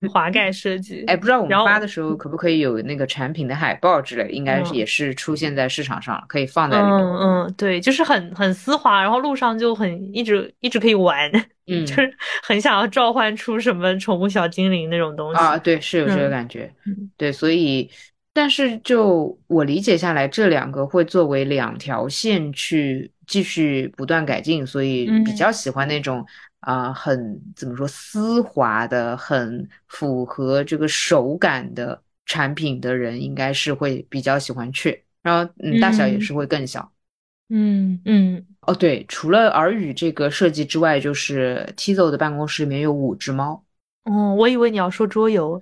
[LAUGHS] 滑盖设计。哎，不知道我们发的时候可不可以有那个产品的海报之类，应该也是出现在市场上了，可以放在里面。嗯嗯，对，就是很很丝滑，然后路上就很一直一直可以玩，嗯 [LAUGHS] 就是很想要召唤出什么宠物小精灵那种东西。啊，对，是有这个嗯感觉。嗯对，所以，但是就我理解下来，这两个会作为两条线去继续不断改进，所以比嗯较喜欢那种啊、很怎么说丝滑的、很符合这个手感的产品的人，应该是会比较喜欢雀。然后，嗯，大小也嗯是会更小。嗯嗯，哦，对，除了耳语这个设计之外，就是 Tizo 的办公室里面有五只猫。哦，我以为你要说桌游。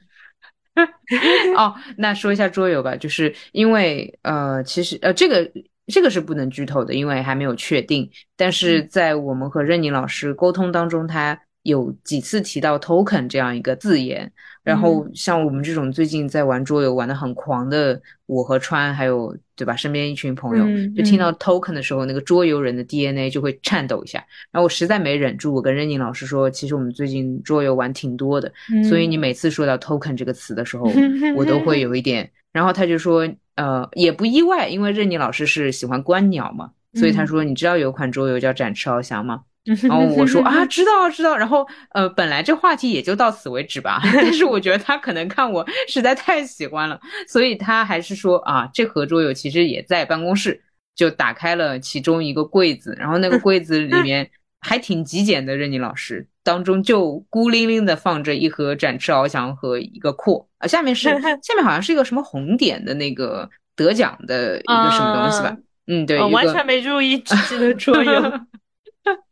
[LAUGHS] 哦，那说一下桌游吧，就是因为呃，其实呃，这个这个是不能剧透的，因为还没有确定。但是在我们和任宁老师沟通当中，他有几次提到 token 这样一个字眼。然后像我们这种最近在玩桌游玩的很狂的，我和川还有对吧，身边一群朋友，嗯就听到 token 的时候，那个桌游人的 DNA 就会颤抖一下。然后我实在没忍住，我跟任宁老师说，其实我们最近桌游玩挺多的，所以你每次说到 token 这个词的时候，我都会 [LAUGHS] 有一点。然后他就说，呃，也不意外，因为任宁老师是喜欢观鸟嘛，所以他说，你知道有款桌游叫展翅翱翔吗？[LAUGHS] 然后我说啊，知道知道。然后呃，本来这话题也就到此为止吧，[LAUGHS] 但是我觉得他可能看我实在太喜欢了，所以他还是说啊，这盒桌游其实也在办公室，就打开了其中一个柜子，然后那个 [LAUGHS] 柜子里面还挺极简的，任宁老师当中就孤零零的放着一盒展翅翱翔和一个扩啊，下面是下面好像是一个什么红点的那个得奖的一个什么东西吧，嗯，对，我完全没注意，只记得桌游。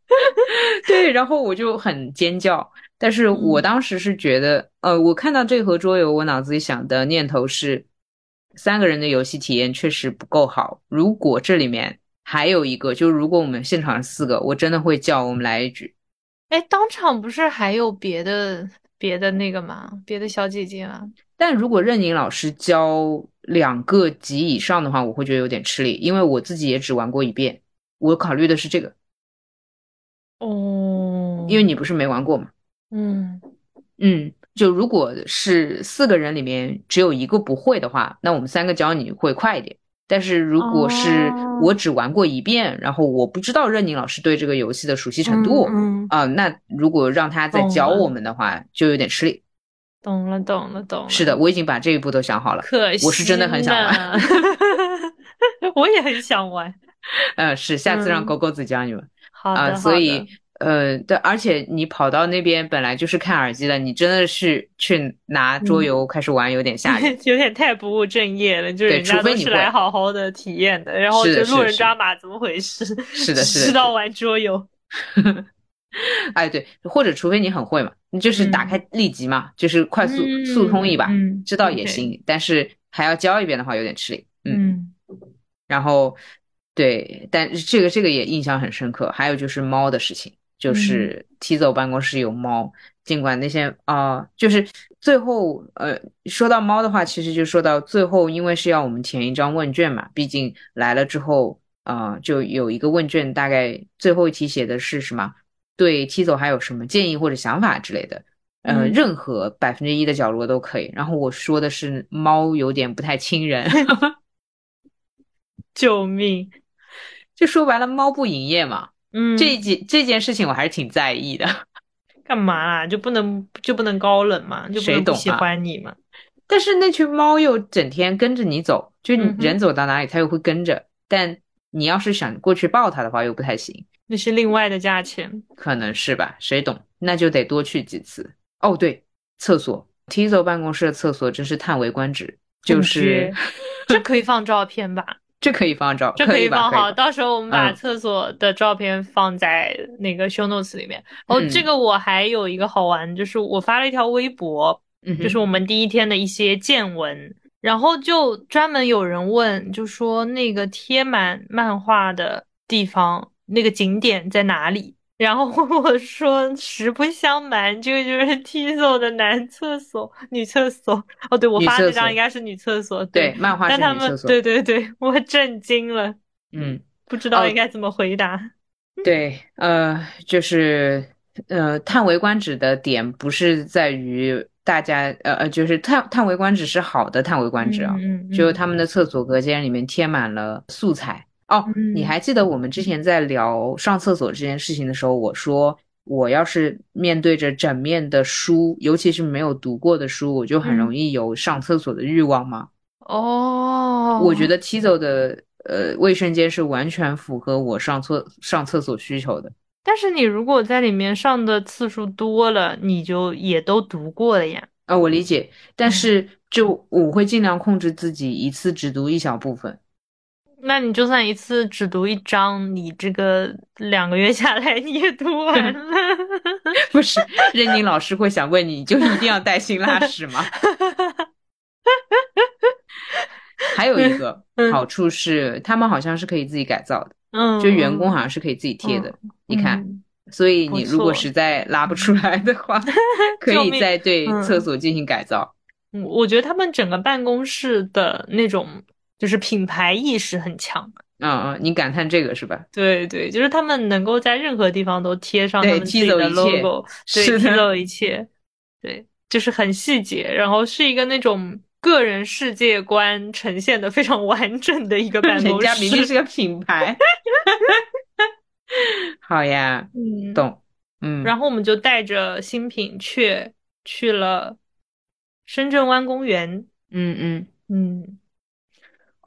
[LAUGHS] 对，然后我就很尖叫，但是我当时是觉得，呃，我看到这盒桌游，我脑子里想的念头是，三个人的游戏体验确实不够好。如果这里面还有一个，就如果我们现场四个，我真的会叫我们来一局。哎，当场不是还有别的别的那个吗？别的小姐姐吗？但如果任宁老师教两个级以上的话，我会觉得有点吃力，因为我自己也只玩过一遍。我考虑的是这个，哦，因为你不是没玩过嘛。嗯嗯，就如果是四个人里面只有一个不会的话，那我们三个教你会快一点。但是如果是哦我只玩过一遍，然后我不知道任宁老师对这个游戏的熟悉程度嗯，嗯啊、那如果让他再教我们的话，就有点吃力。懂了懂了懂了。是的，，我已经把这一步都想好了。可惜我是真的很想玩呢 [LAUGHS] 我也很想玩。[LAUGHS] 呃，是下次让嗯狗狗子教你们好的，啊、所以呃，对，而且你跑到那边本来就是看耳机的，你真的是去拿桌游开始玩，有点吓人。[LAUGHS] 有点太不务正业了，就是对人家都是来好好的体验的，然后就路人抓马，怎么回事？是的 [LAUGHS] 是的知道玩桌游。[LAUGHS] 哎，对，或者除非你很会嘛，你就是打开立即嘛，就是快速嗯速通一把，嗯知道也行。但是还要教一遍的话，有点吃力。嗯，嗯然后对，但这个这个也印象很深刻。还有就是猫的事情，就是 Tizo 办公室有猫，尽管那些啊、就是最后呃，说到猫的话，其实就说到最后，因为是要我们填一张问卷嘛，毕竟来了之后。啊、就有一个问卷，大概最后一题写的是什么？对 Tizo 还有什么建议或者想法之类的？呃，嗯任何百分之一的角落都可以。然后我说的是猫有点不太亲人，[LAUGHS] 救命！就说白了，猫不营业嘛。嗯，这一件这件事情我还是挺在意的。[LAUGHS] 干嘛啦？就不能就不能高冷嘛？就不能不喜欢你嘛？但是那群猫又整天跟着你走，就你人走到哪里它又会跟着。但你要是想过去抱它的话，又不太行，那是另外的价钱。可能是吧？谁懂？那就得多去几次。哦，对，厕所，Tizo 办公室的厕所真是叹为观止，就是绝 [LAUGHS] 这可以放照片吧？这可以放照，这可？以放好，到时候我们把嗯厕所的照片放在那个 show notes 里面。哦，嗯这个我还有一个好玩，就是我发了一条微博，就是我们第一天的一些见闻，然后就专门有人问，就说那个贴满漫画的地方，那个景点在哪里？然后我说实不相瞒，这个就是 [LAUGHS] Tizo 的男厕所、女厕所。哦，对，我发这女厕所张应该是女厕所，对，漫画但他们是女厕所，对对对，我震惊了，嗯，不知道哦应该怎么回答。对，呃，就是呃，叹为观止的点不是在于大家，呃呃，就是叹叹为观止是好的叹为观止啊，嗯嗯，就他们的厕所隔间里面贴满了素材。哦，你嗯还记得我们之前在聊上厕所这件事情的时候，我说我要是面对着整面的书，尤其是没有读过的书，我就很容易有上厕所的欲望吗？哦，我觉得 Tizo 的呃卫生间是完全符合我上厕上厕所需求的。但是你如果在里面上的次数多了，你就也都读过了呀。啊、我理解，但嗯是就我会尽量控制自己一次只读一小部分。那你就算一次只读一章，你这个两个月下来你也读完了。[LAUGHS] 不是，任宁老师会想问你，就一定要带薪拉屎吗？还有一个 [LAUGHS] 嗯好处是，他们好像是可以自己改造的，嗯，就员工好像是可以自己贴的。你看，嗯所以你如果实在拉不出来的话，[LAUGHS] 可以再对嗯厕所进行改造。嗯，我觉得他们整个办公室的那种就是品牌意识很强。嗯嗯，你感叹这个是吧？对对，就是他们能够在任何地方都贴上他对们自己的 logo，[LAUGHS] 对，踢走一切，对，就是很细节，然后是一个那种个人世界观呈现的非常完整的一个办 [LAUGHS] 人公家明明。是个品牌。[LAUGHS] 好呀，嗯，懂。嗯，然后我们就带着新品去去了深圳湾公园。嗯嗯。嗯，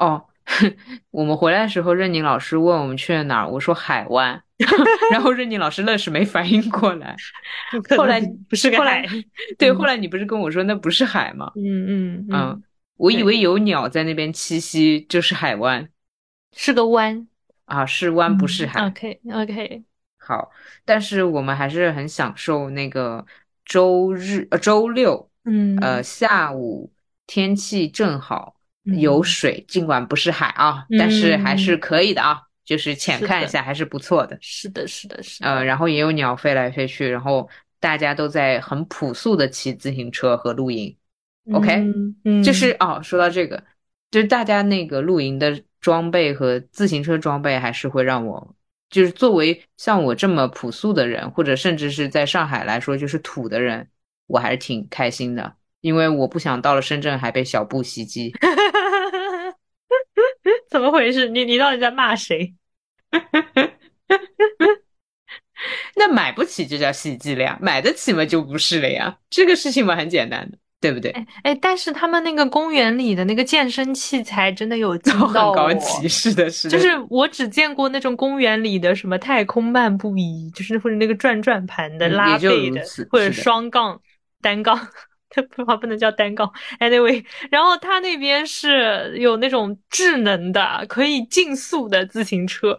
哦，[LAUGHS] 我们回来的时候，任宁老师问我们去了哪儿，我说海湾，[LAUGHS] 然后任宁老师愣是没反应过来。[LAUGHS] 后来不是个后来海。对，嗯后来你不是跟我说那不是海吗？嗯嗯嗯，我以为有鸟在那边栖息，就是海湾是个湾，啊，是湾不是海。OK OK，好，但是我们还是很享受那个周日呃周六嗯呃下午天气正好。有嗯水，尽管不是海啊，但是还是可以的啊，就是浅看一下还是不错的。是的，是的，是的。呃，然后也有鸟飞来飞去，然后大家都在很朴素的骑自行车和露营。OK，就是哦，说到这个，就是大家那个露营的装备和自行车装备，还是会让我，就是作为像我这么朴素的人，或者甚至是在上海来说就是土的人，我还是挺开心的，因为我不想到了深圳还被小布袭击。[LAUGHS] 怎么回事？你你到底在骂谁？[LAUGHS] 那买不起就叫袭击了呀，买得起嘛就不是了呀，这个事情嘛很简单的，对不对？哎哎，但是他们那个公园里的那个健身器材真的有惊都 [LAUGHS] 很。高级，是的，是的，就是我只见过那种公园里的什么太空漫步仪，就是或者那个转转盘的、嗯拉背的或者双杠、单杠，它 [LAUGHS] 不好不能叫单杠。Anyway，然后它那边是有那种智能的、可以竞速的自行车。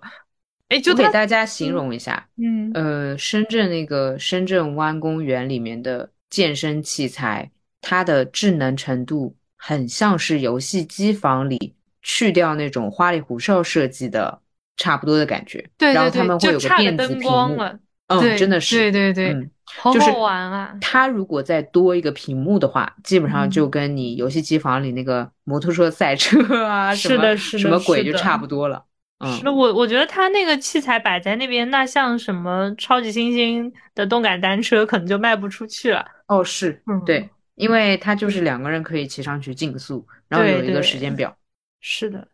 哎，就给，大家形容一下，嗯呃，深圳那个深圳湾公园里面的健身器材，它的智能程度很像是游戏机房里去掉那种花里胡哨设计的差不多的感觉。对对然后他们会有个差个灯电子屏幕，光了。嗯，对真的是，对对对嗯，好好玩啊！它如果再多一个屏幕的话，基本上嗯就跟你游戏机房里那个摩托车赛车啊，什么是的是的什么鬼就差不多了。嗯是，的，我我觉得它那个器材摆在那边，那像什么超级星星的动感单车，可能就卖不出去了。哦，是嗯对，因为它就是两个人可以骑上去竞速，然后有一个时间表。是的，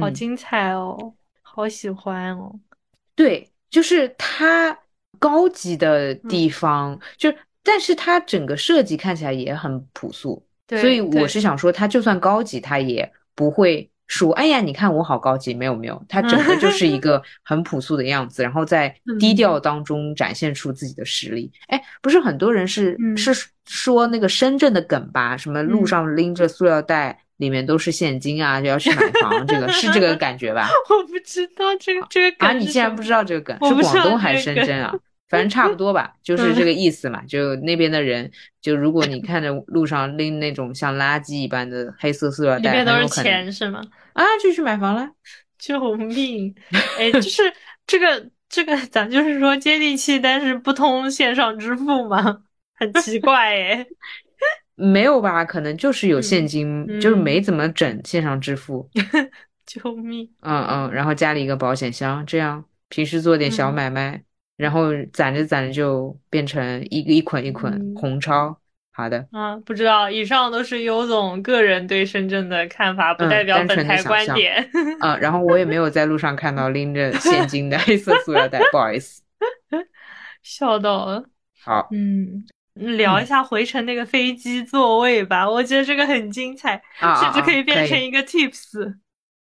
好嗯精彩哦，好喜欢哦。对，就是它高级的地方，就但是它整个设计看起来也很朴素，所以我是想说，它就算高级，它也不会说，哎呀，你看我好高级，没有没有，它整个就是一 [LAUGHS] 个很朴素的样子，然后在低调当中展现出自己的实力。哎，不是很多人是是说那个深圳的梗吧？什么路上拎着塑料袋。里面都是现金啊，就要去买房，这个是这个感觉吧？[LAUGHS] 我不知道这个这个啊，你竟然不知道这个梗？是广东还是深圳啊？反正差不多吧，就是这个意思嘛。就那边的人，就如果你看着路上拎那种像垃圾一般的黑色塑料袋，里面都是钱是吗？啊，就去买房了，[LAUGHS] 救命！[LAUGHS] 哎，就是这个这个，咱就是说接地气，但是不通线上支付嘛，很奇怪哎。没有吧？可能就是有现金，就是没怎么整线上支付。[LAUGHS] 救命！嗯嗯，然后家里一个保险箱，这样平时做点小买卖，然后攒着攒着就变成一个一捆一捆红钞。好的。啊，不知道，以上都是尤总个人对深圳的看法，不代表本台观点。啊，然后我也没有在路上看到拎着现金的 [LAUGHS] 黑色塑料袋，不好意思。[LAUGHS] 笑到了。好，嗯。聊一下回程那个飞机座位吧，我觉得这个很精彩，甚至可以变成一个 tips。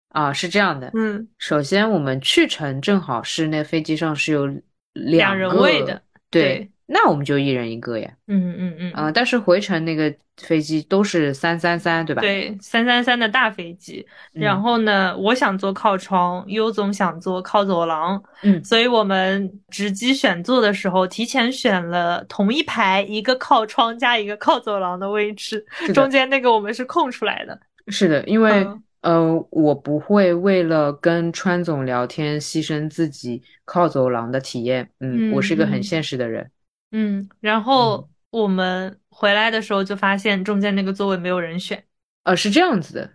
啊，是这样的，嗯，首先我们去程正好是那飞机上是有两人位的，对。那我们就一人一个呀，嗯嗯嗯，啊，但是回程那个飞机都是三三三，对吧？对，三三三的大飞机。然后呢，我想坐靠窗，优总想坐靠走廊，嗯，所以我们值机选座的时候，提前选了同一排一个靠窗加一个靠走廊的位置，中间那个我们是空出来的。是的，因为呃，我不会为了跟川总聊天牺牲自己靠走廊的体验，嗯，我是一个很现实的人。嗯，然后我们回来的时候就发现中间那个座位没有人选。呃，是这样子的，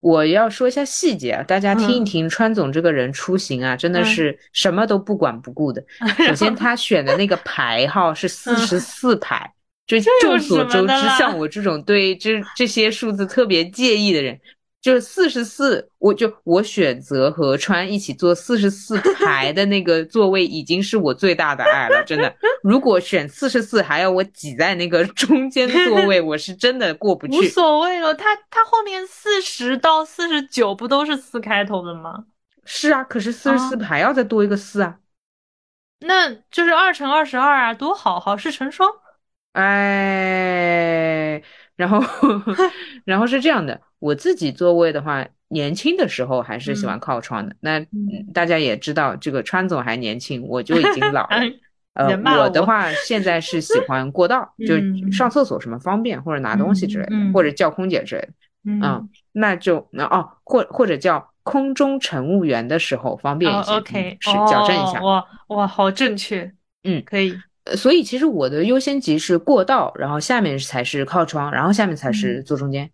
我要说一下细节啊，大家听一听。川总这个人出行啊，真的是什么都不管不顾的。[LAUGHS] 首先，他选的那个排号是四十四排，就众所周知，像我这种对这这些数字特别介意的人。就是四十四，我就我选择和川一起坐四十四排的那个座位，已经是我最大的爱了，真的。如果选四十四，还要我挤在那个中间座位，[LAUGHS] 我是真的过不去。无所谓了，他他后面四十到四十九不都是四开头的吗？是啊，可是四十四还要再多一个四啊，那就是二乘二十二啊，多好，好事成双。哎，然后 [LAUGHS] 然后是这样的。我自己座位的话，年轻的时候还是喜欢靠窗的。那大家也知道，这个川总还年轻，我就已经老了。[LAUGHS] 呃，我的话现在是喜欢过道，[LAUGHS] 就上厕所什么方便，或者拿东西之类的，或者叫空姐之类的。嗯，那就那哦，或或者叫空中乘务员的时候方便一些。OK，是矫正一下。哇哇，好正确。嗯，可以。所以其实我的优先级是过道，然后下面才是靠窗，然后下面才是坐中间。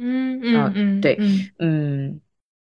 嗯嗯嗯，对，嗯，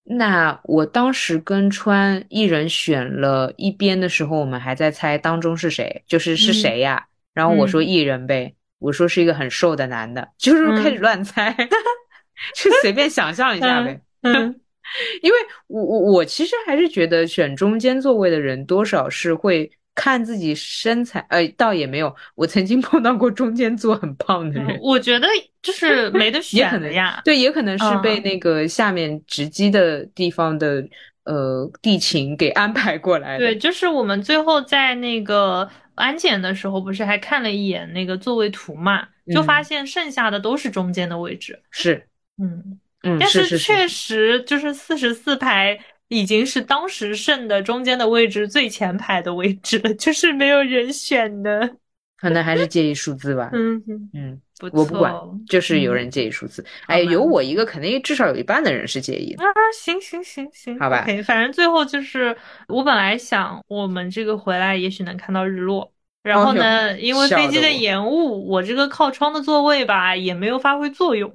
那我当时跟川一人选了一边的时候，我们还在猜当中是谁，就是是谁呀？然后我说一人呗，我说是一个很瘦的男的，就是开始乱猜，[LAUGHS] 就随便想象一下呗。嗯，[LAUGHS] 因为我我我其实还是觉得选中间座位的人多少是会。看自己身材，呃，倒也没有。我曾经碰到过中间坐很胖的人，我觉得就是没得 [LAUGHS] 选的呀。对，也可能是被那个下面直击的地方的呃地勤给安排过来的。对，就是我们最后在那个安检的时候，不是还看了一眼那个座位图嘛，就发现剩下的都是中间的位置。是，嗯嗯，但是确实就是四十四排。已经是当时剩的中间的位置最前排的位置了，[LAUGHS] 就是没有人选的，可能还是介意数字吧。嗯嗯，不我不管，就是有人介意数字。哎，有我一个，肯定至少有一半的人是介意的。啊，行行行行，好吧。反正最后就是我本来想，我们这个回来也许能看到日落，然后呢，因为飞机的延误，我这个靠窗的座位吧也没有发挥作用。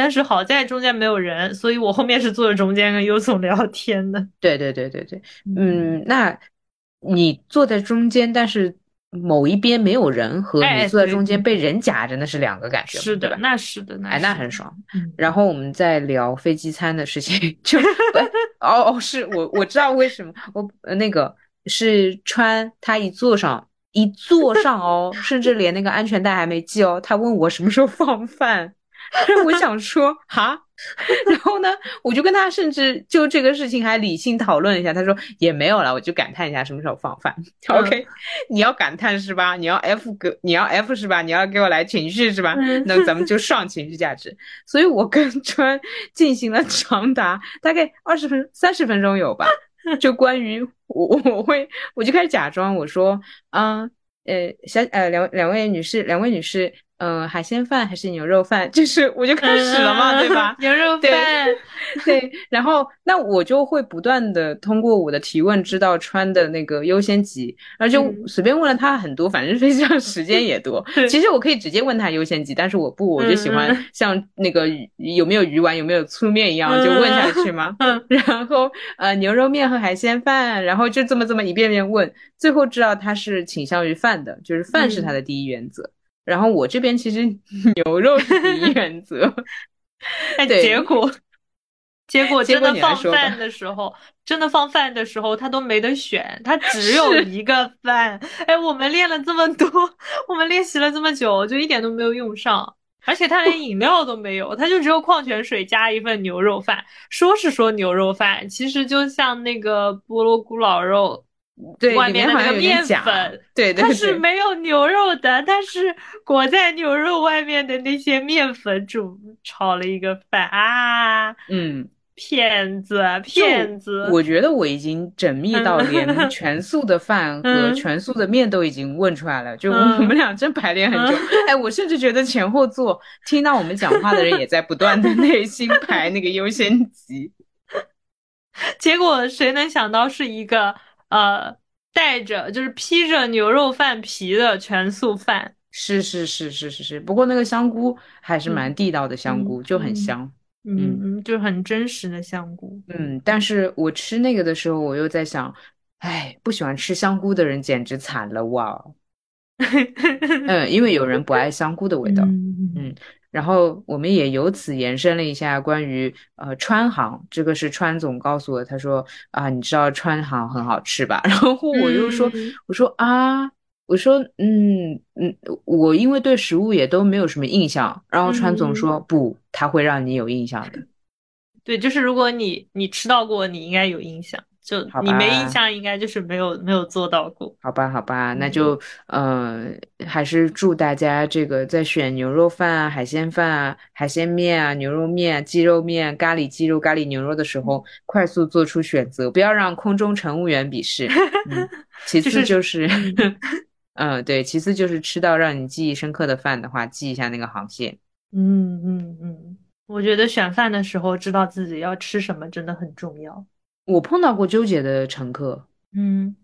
但是好在中间没有人，所以我后面是坐在中间跟优总聊天的。对对对对对，嗯，那你坐在中间，但是某一边没有人，和你坐在中间被人夹着，那是两个感觉，是的，那是的，哎，那很爽。然后我们在聊飞机餐的事情，[LAUGHS] 就 [LAUGHS] 哦哦，是我我知道为什么我那个是川，他一坐上一坐上哦，甚至连那个安全带还没系哦，他问我什么时候放饭，我想说哈。[LAUGHS] 然后呢，我就跟他甚至就这个事情还理性讨论一下。他说也没有了，我就感叹一下什么时候放饭。[LAUGHS] OK，你要感叹是吧？你要 F 给你要 F 是吧？你要给我来情绪是吧？那咱们就上情绪价值。所以我跟 [LAUGHS] 川进行了长达大概二十分三十分钟有吧，就关于我我会我就开始假装我说嗯呃小呃两两位女士两位女士。嗯，海鲜饭还是牛肉饭？就是我就开始了嘛，对吧？牛肉饭，对。然后那我就会不断的通过我的提问知道穿的那个优先级，然后就随便问了他很多，反正飞机上时间也多。[LAUGHS] 其实我可以直接问他优先级，但是我不，我就喜欢像那个有没有鱼丸、有没有粗面一样就问下去嘛。然后呃，牛肉面和海鲜饭，然后就这么这么一遍遍问，最后知道他是倾向于饭的，就是饭是他的第一原则。然后我这边其实 [LAUGHS] 牛肉是第一原则，[LAUGHS] 哎，[LAUGHS] 结果结果真的放饭的时候，真的放饭的时候，他都没得选，他只有一个饭。哎，我们练了这么多，我们练习了这么久，就一点都没有用上，而且他连饮料都没有，他就只有矿泉水加一份牛肉饭。说是说牛肉饭，其实就像那个菠萝咕老肉。对，外面那个面粉，对，它是没有牛肉的，它是裹在牛肉外面的那些面粉煮炒了一个饭啊，嗯，骗子，骗子！我觉得我已经缜密到连 [LAUGHS] 全素的饭和全素的面都已经问出来了，就我们俩真排练很久。哎，我甚至觉得前后座听到我们讲话的人也在不断的 [LAUGHS] 内心排那个优先级，[LAUGHS] 结果谁能想到是一个。呃，带着就是披着牛肉饭皮的全素饭，是是是是是是。不过那个香菇还是蛮地道的香菇，就很香，嗯嗯，就很真实的香菇。嗯，但是我吃那个的时候，我又在想，哎，不喜欢吃香菇的人简直惨了哇！[LAUGHS] 嗯，因为有人不爱香菇的味道，嗯。然后我们也由此延伸了一下关于呃川航，这个是川总告诉我，他说啊，你知道川航很好吃吧？[LAUGHS] 然后我又说，我说啊，我说嗯嗯，我因为对食物也都没有什么印象。然后川总说不，他会让你有印象的。对，就是如果你你吃到过，你应该有印象。就你没印象，应该就是没有没有做到过。好吧，好吧，那就嗯，还是祝大家这个在选牛肉饭啊、海鲜饭啊、海鲜面啊、牛肉面、鸡肉面、咖喱鸡肉、咖喱牛肉的时候，快速做出选择，不要让空中乘务员鄙视。[LAUGHS] 其次就 [LAUGHS] 是，嗯，对，其次就是吃到让你记忆深刻的饭的话，记一下那个航线。嗯嗯嗯，我觉得选饭的时候知道自己要吃什么真的很重要。我碰到过纠结的乘客，嗯，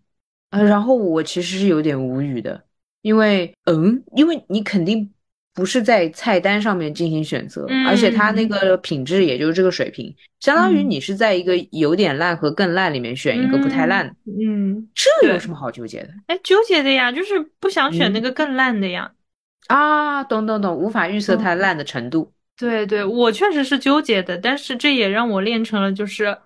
呃，然后我其实是有点无语的，因为，嗯，因为你肯定不是在菜单上面进行选择，而且它那个品质也就是这个水平，相当于你是在一个有点烂和更烂里面选一个不太烂，嗯，这有什么好纠结的？哎，纠结的呀，就是不想选那个更烂的呀，啊，懂懂懂，无法预测它烂的程度，对对，我确实是纠结的，但是这也让我练成了就是。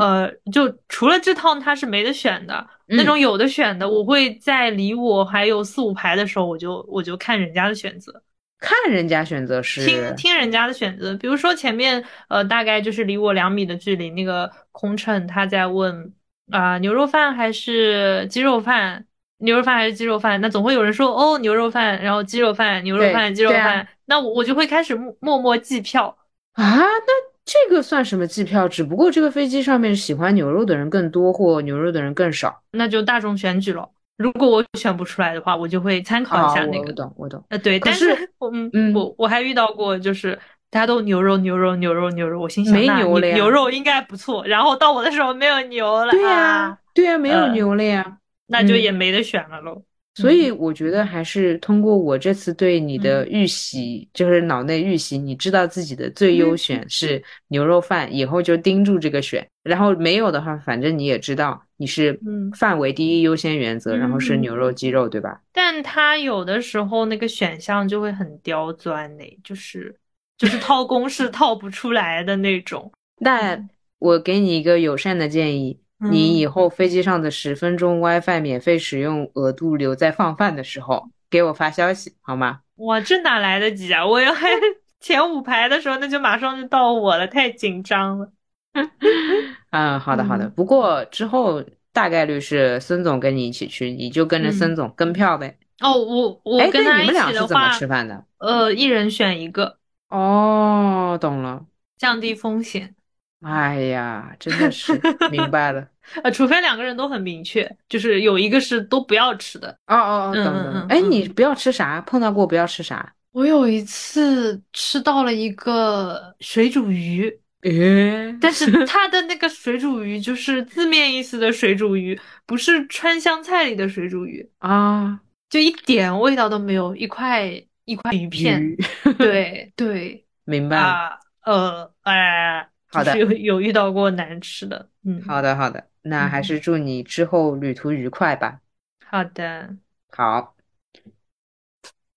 呃，就除了这套它是没得选的，那种有的选的，我会在离我还有四五排的时候，我就我就看人家的选择，看人家选择是听听人家的选择，比如说前面呃大概就是离我两米的距离，那个空乘他在问啊牛肉饭还是鸡肉饭，牛肉饭还是鸡肉饭，那总会有人说哦牛肉饭，然后鸡肉饭，牛肉饭，鸡肉饭，那我我就会开始默默计票。啊，那。这个算什么计票？只不过这个飞机上面喜欢牛肉的人更多，或牛肉的人更少，那就大众选举了。如果我选不出来的话，我就会参考一下那个。我懂，我懂。呃，对，但是，嗯嗯，我我还遇到过，就是大家都牛肉牛肉牛肉牛肉，我心想没牛了呀，牛肉应该不错。然后到我的时候没有牛了，对呀，对呀，没有牛了呀，那就也没得选了喽。所以我觉得还是通过我这次对你的预习，就是脑内预习，你知道自己的最优选是牛肉饭，以后就盯住这个选。然后没有的话，反正你也知道你是范围第一优先原则，然后是牛肉鸡肉，对吧？但他有的时候那个选项就会很刁钻呢，就是就是套公式套不出来的那种。[LAUGHS] 那我给你一个友善的建议，你以后飞机上的十分钟 WiFi 免费使用额度留在放饭的时候给我发消息好吗？我，这哪来得及啊！我要还 [LAUGHS] 前五排的时候，那就马上就到我了，太紧张了。[LAUGHS] 嗯，好的好的。不过之后大概率是孙总跟你一起去，你就跟着孙总跟票呗。哦，我我跟他一起的话，吃饭的？呃，一人选一个。哦，懂了，降低风险。哎呀，真的是明白了。[LAUGHS] 呃，除非两个人都很明确，就是有一个是都不要吃的。哦哦哦，等等。哎，你不要吃啥？碰到过不要吃啥？我有一次吃到了一个水煮鱼，[LAUGHS] 诶，但是 [LAUGHS] 它的那个水煮鱼就是字面意思的水煮鱼，不是川湘菜里的水煮鱼啊，就一点味道都没有，一块一块鱼片。对对，明白了。呃，哎。好的，有有遇到过难吃的，嗯，好的好的，那还是祝你之后旅途愉快吧。好的，好。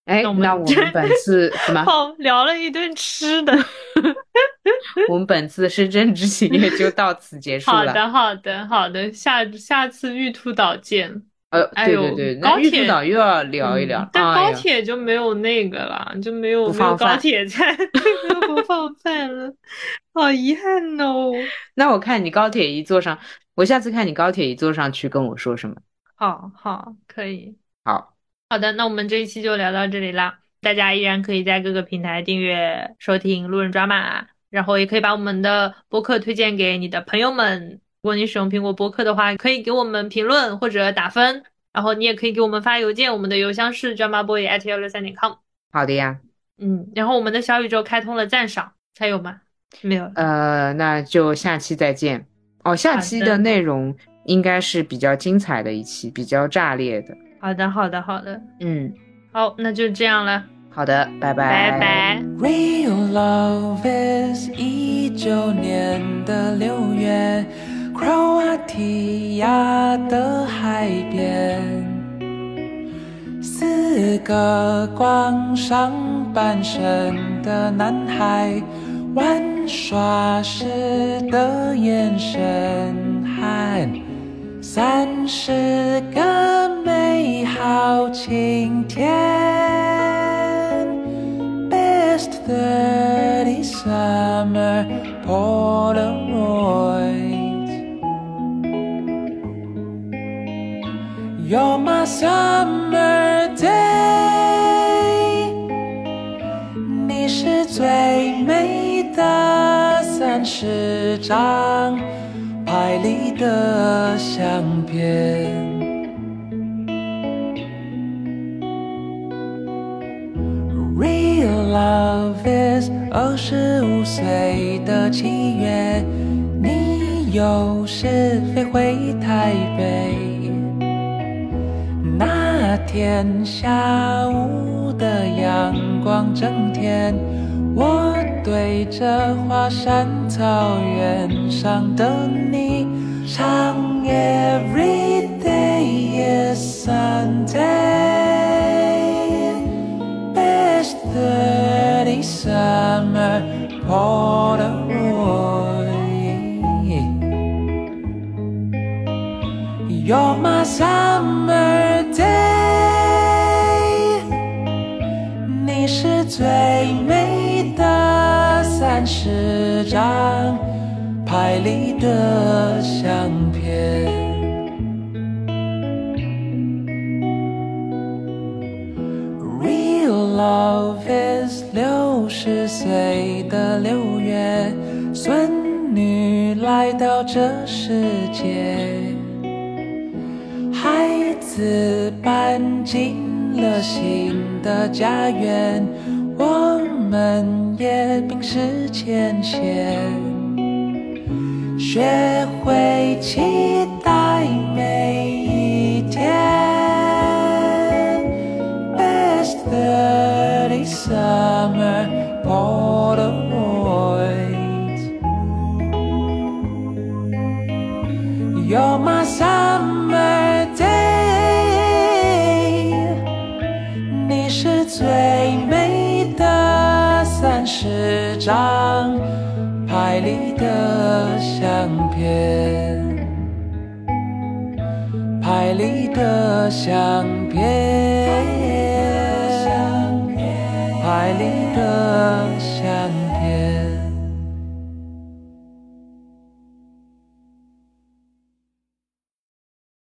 哎，那我们本次 [LAUGHS] 什么？好，聊了一顿吃的。[LAUGHS] 我们本次深圳之行也就到此结束了。好的好的好的，下下次玉兔岛见。呃，对对对，那玉兔岛又要聊一聊，但高铁就没有那个了，就没有没有高铁站，[LAUGHS] 不放饭了，好遗憾哦。那我看你高铁一坐上，我下次看你高铁一坐上去跟我说什么。好好，可以。好好的，那我们这一期就聊到这里啦。大家依然可以在各个平台订阅收听路人抓马，然后也可以把我们的播客推荐给你的朋友们。如果你使用苹果播客的话，可以给我们评论或者打分，然后你也可以给我们发邮件，我们的邮箱是 dramaboy at 幺六三点 com。好的呀，嗯，然后我们的小宇宙开通了赞赏，还有吗？没有。呃，那就下期再见。哦，下期的内容应该是比较精彩的一期，比较炸裂的。好的，好的，好的。嗯，好，那就这样了。好的，拜拜。拜拜。Real love is 一九年的六月。克罗地亚的海边，四个光上半身的男孩玩耍时的眼神，和三十个美好晴天。Best thirty summer Polaroid。You're my summer day，你是最美的三十张拍立得相片。Real love is 二十五岁的七月，你有时飞回台北。那天下午的阳光正甜，我对着华山草原上的你唱 Every day is Sunday, best thirty summer Polaroid. You're my summer. day，最美的三十张拍立得相片。Real love is 六十岁的六月，孙女来到这世界。孩子搬进了新的家园，我们也冰释前嫌，学会期待每一天。Best thirty summer Polaroids, you're my summer. 当拍立的相片，拍立的相片，拍立的相片。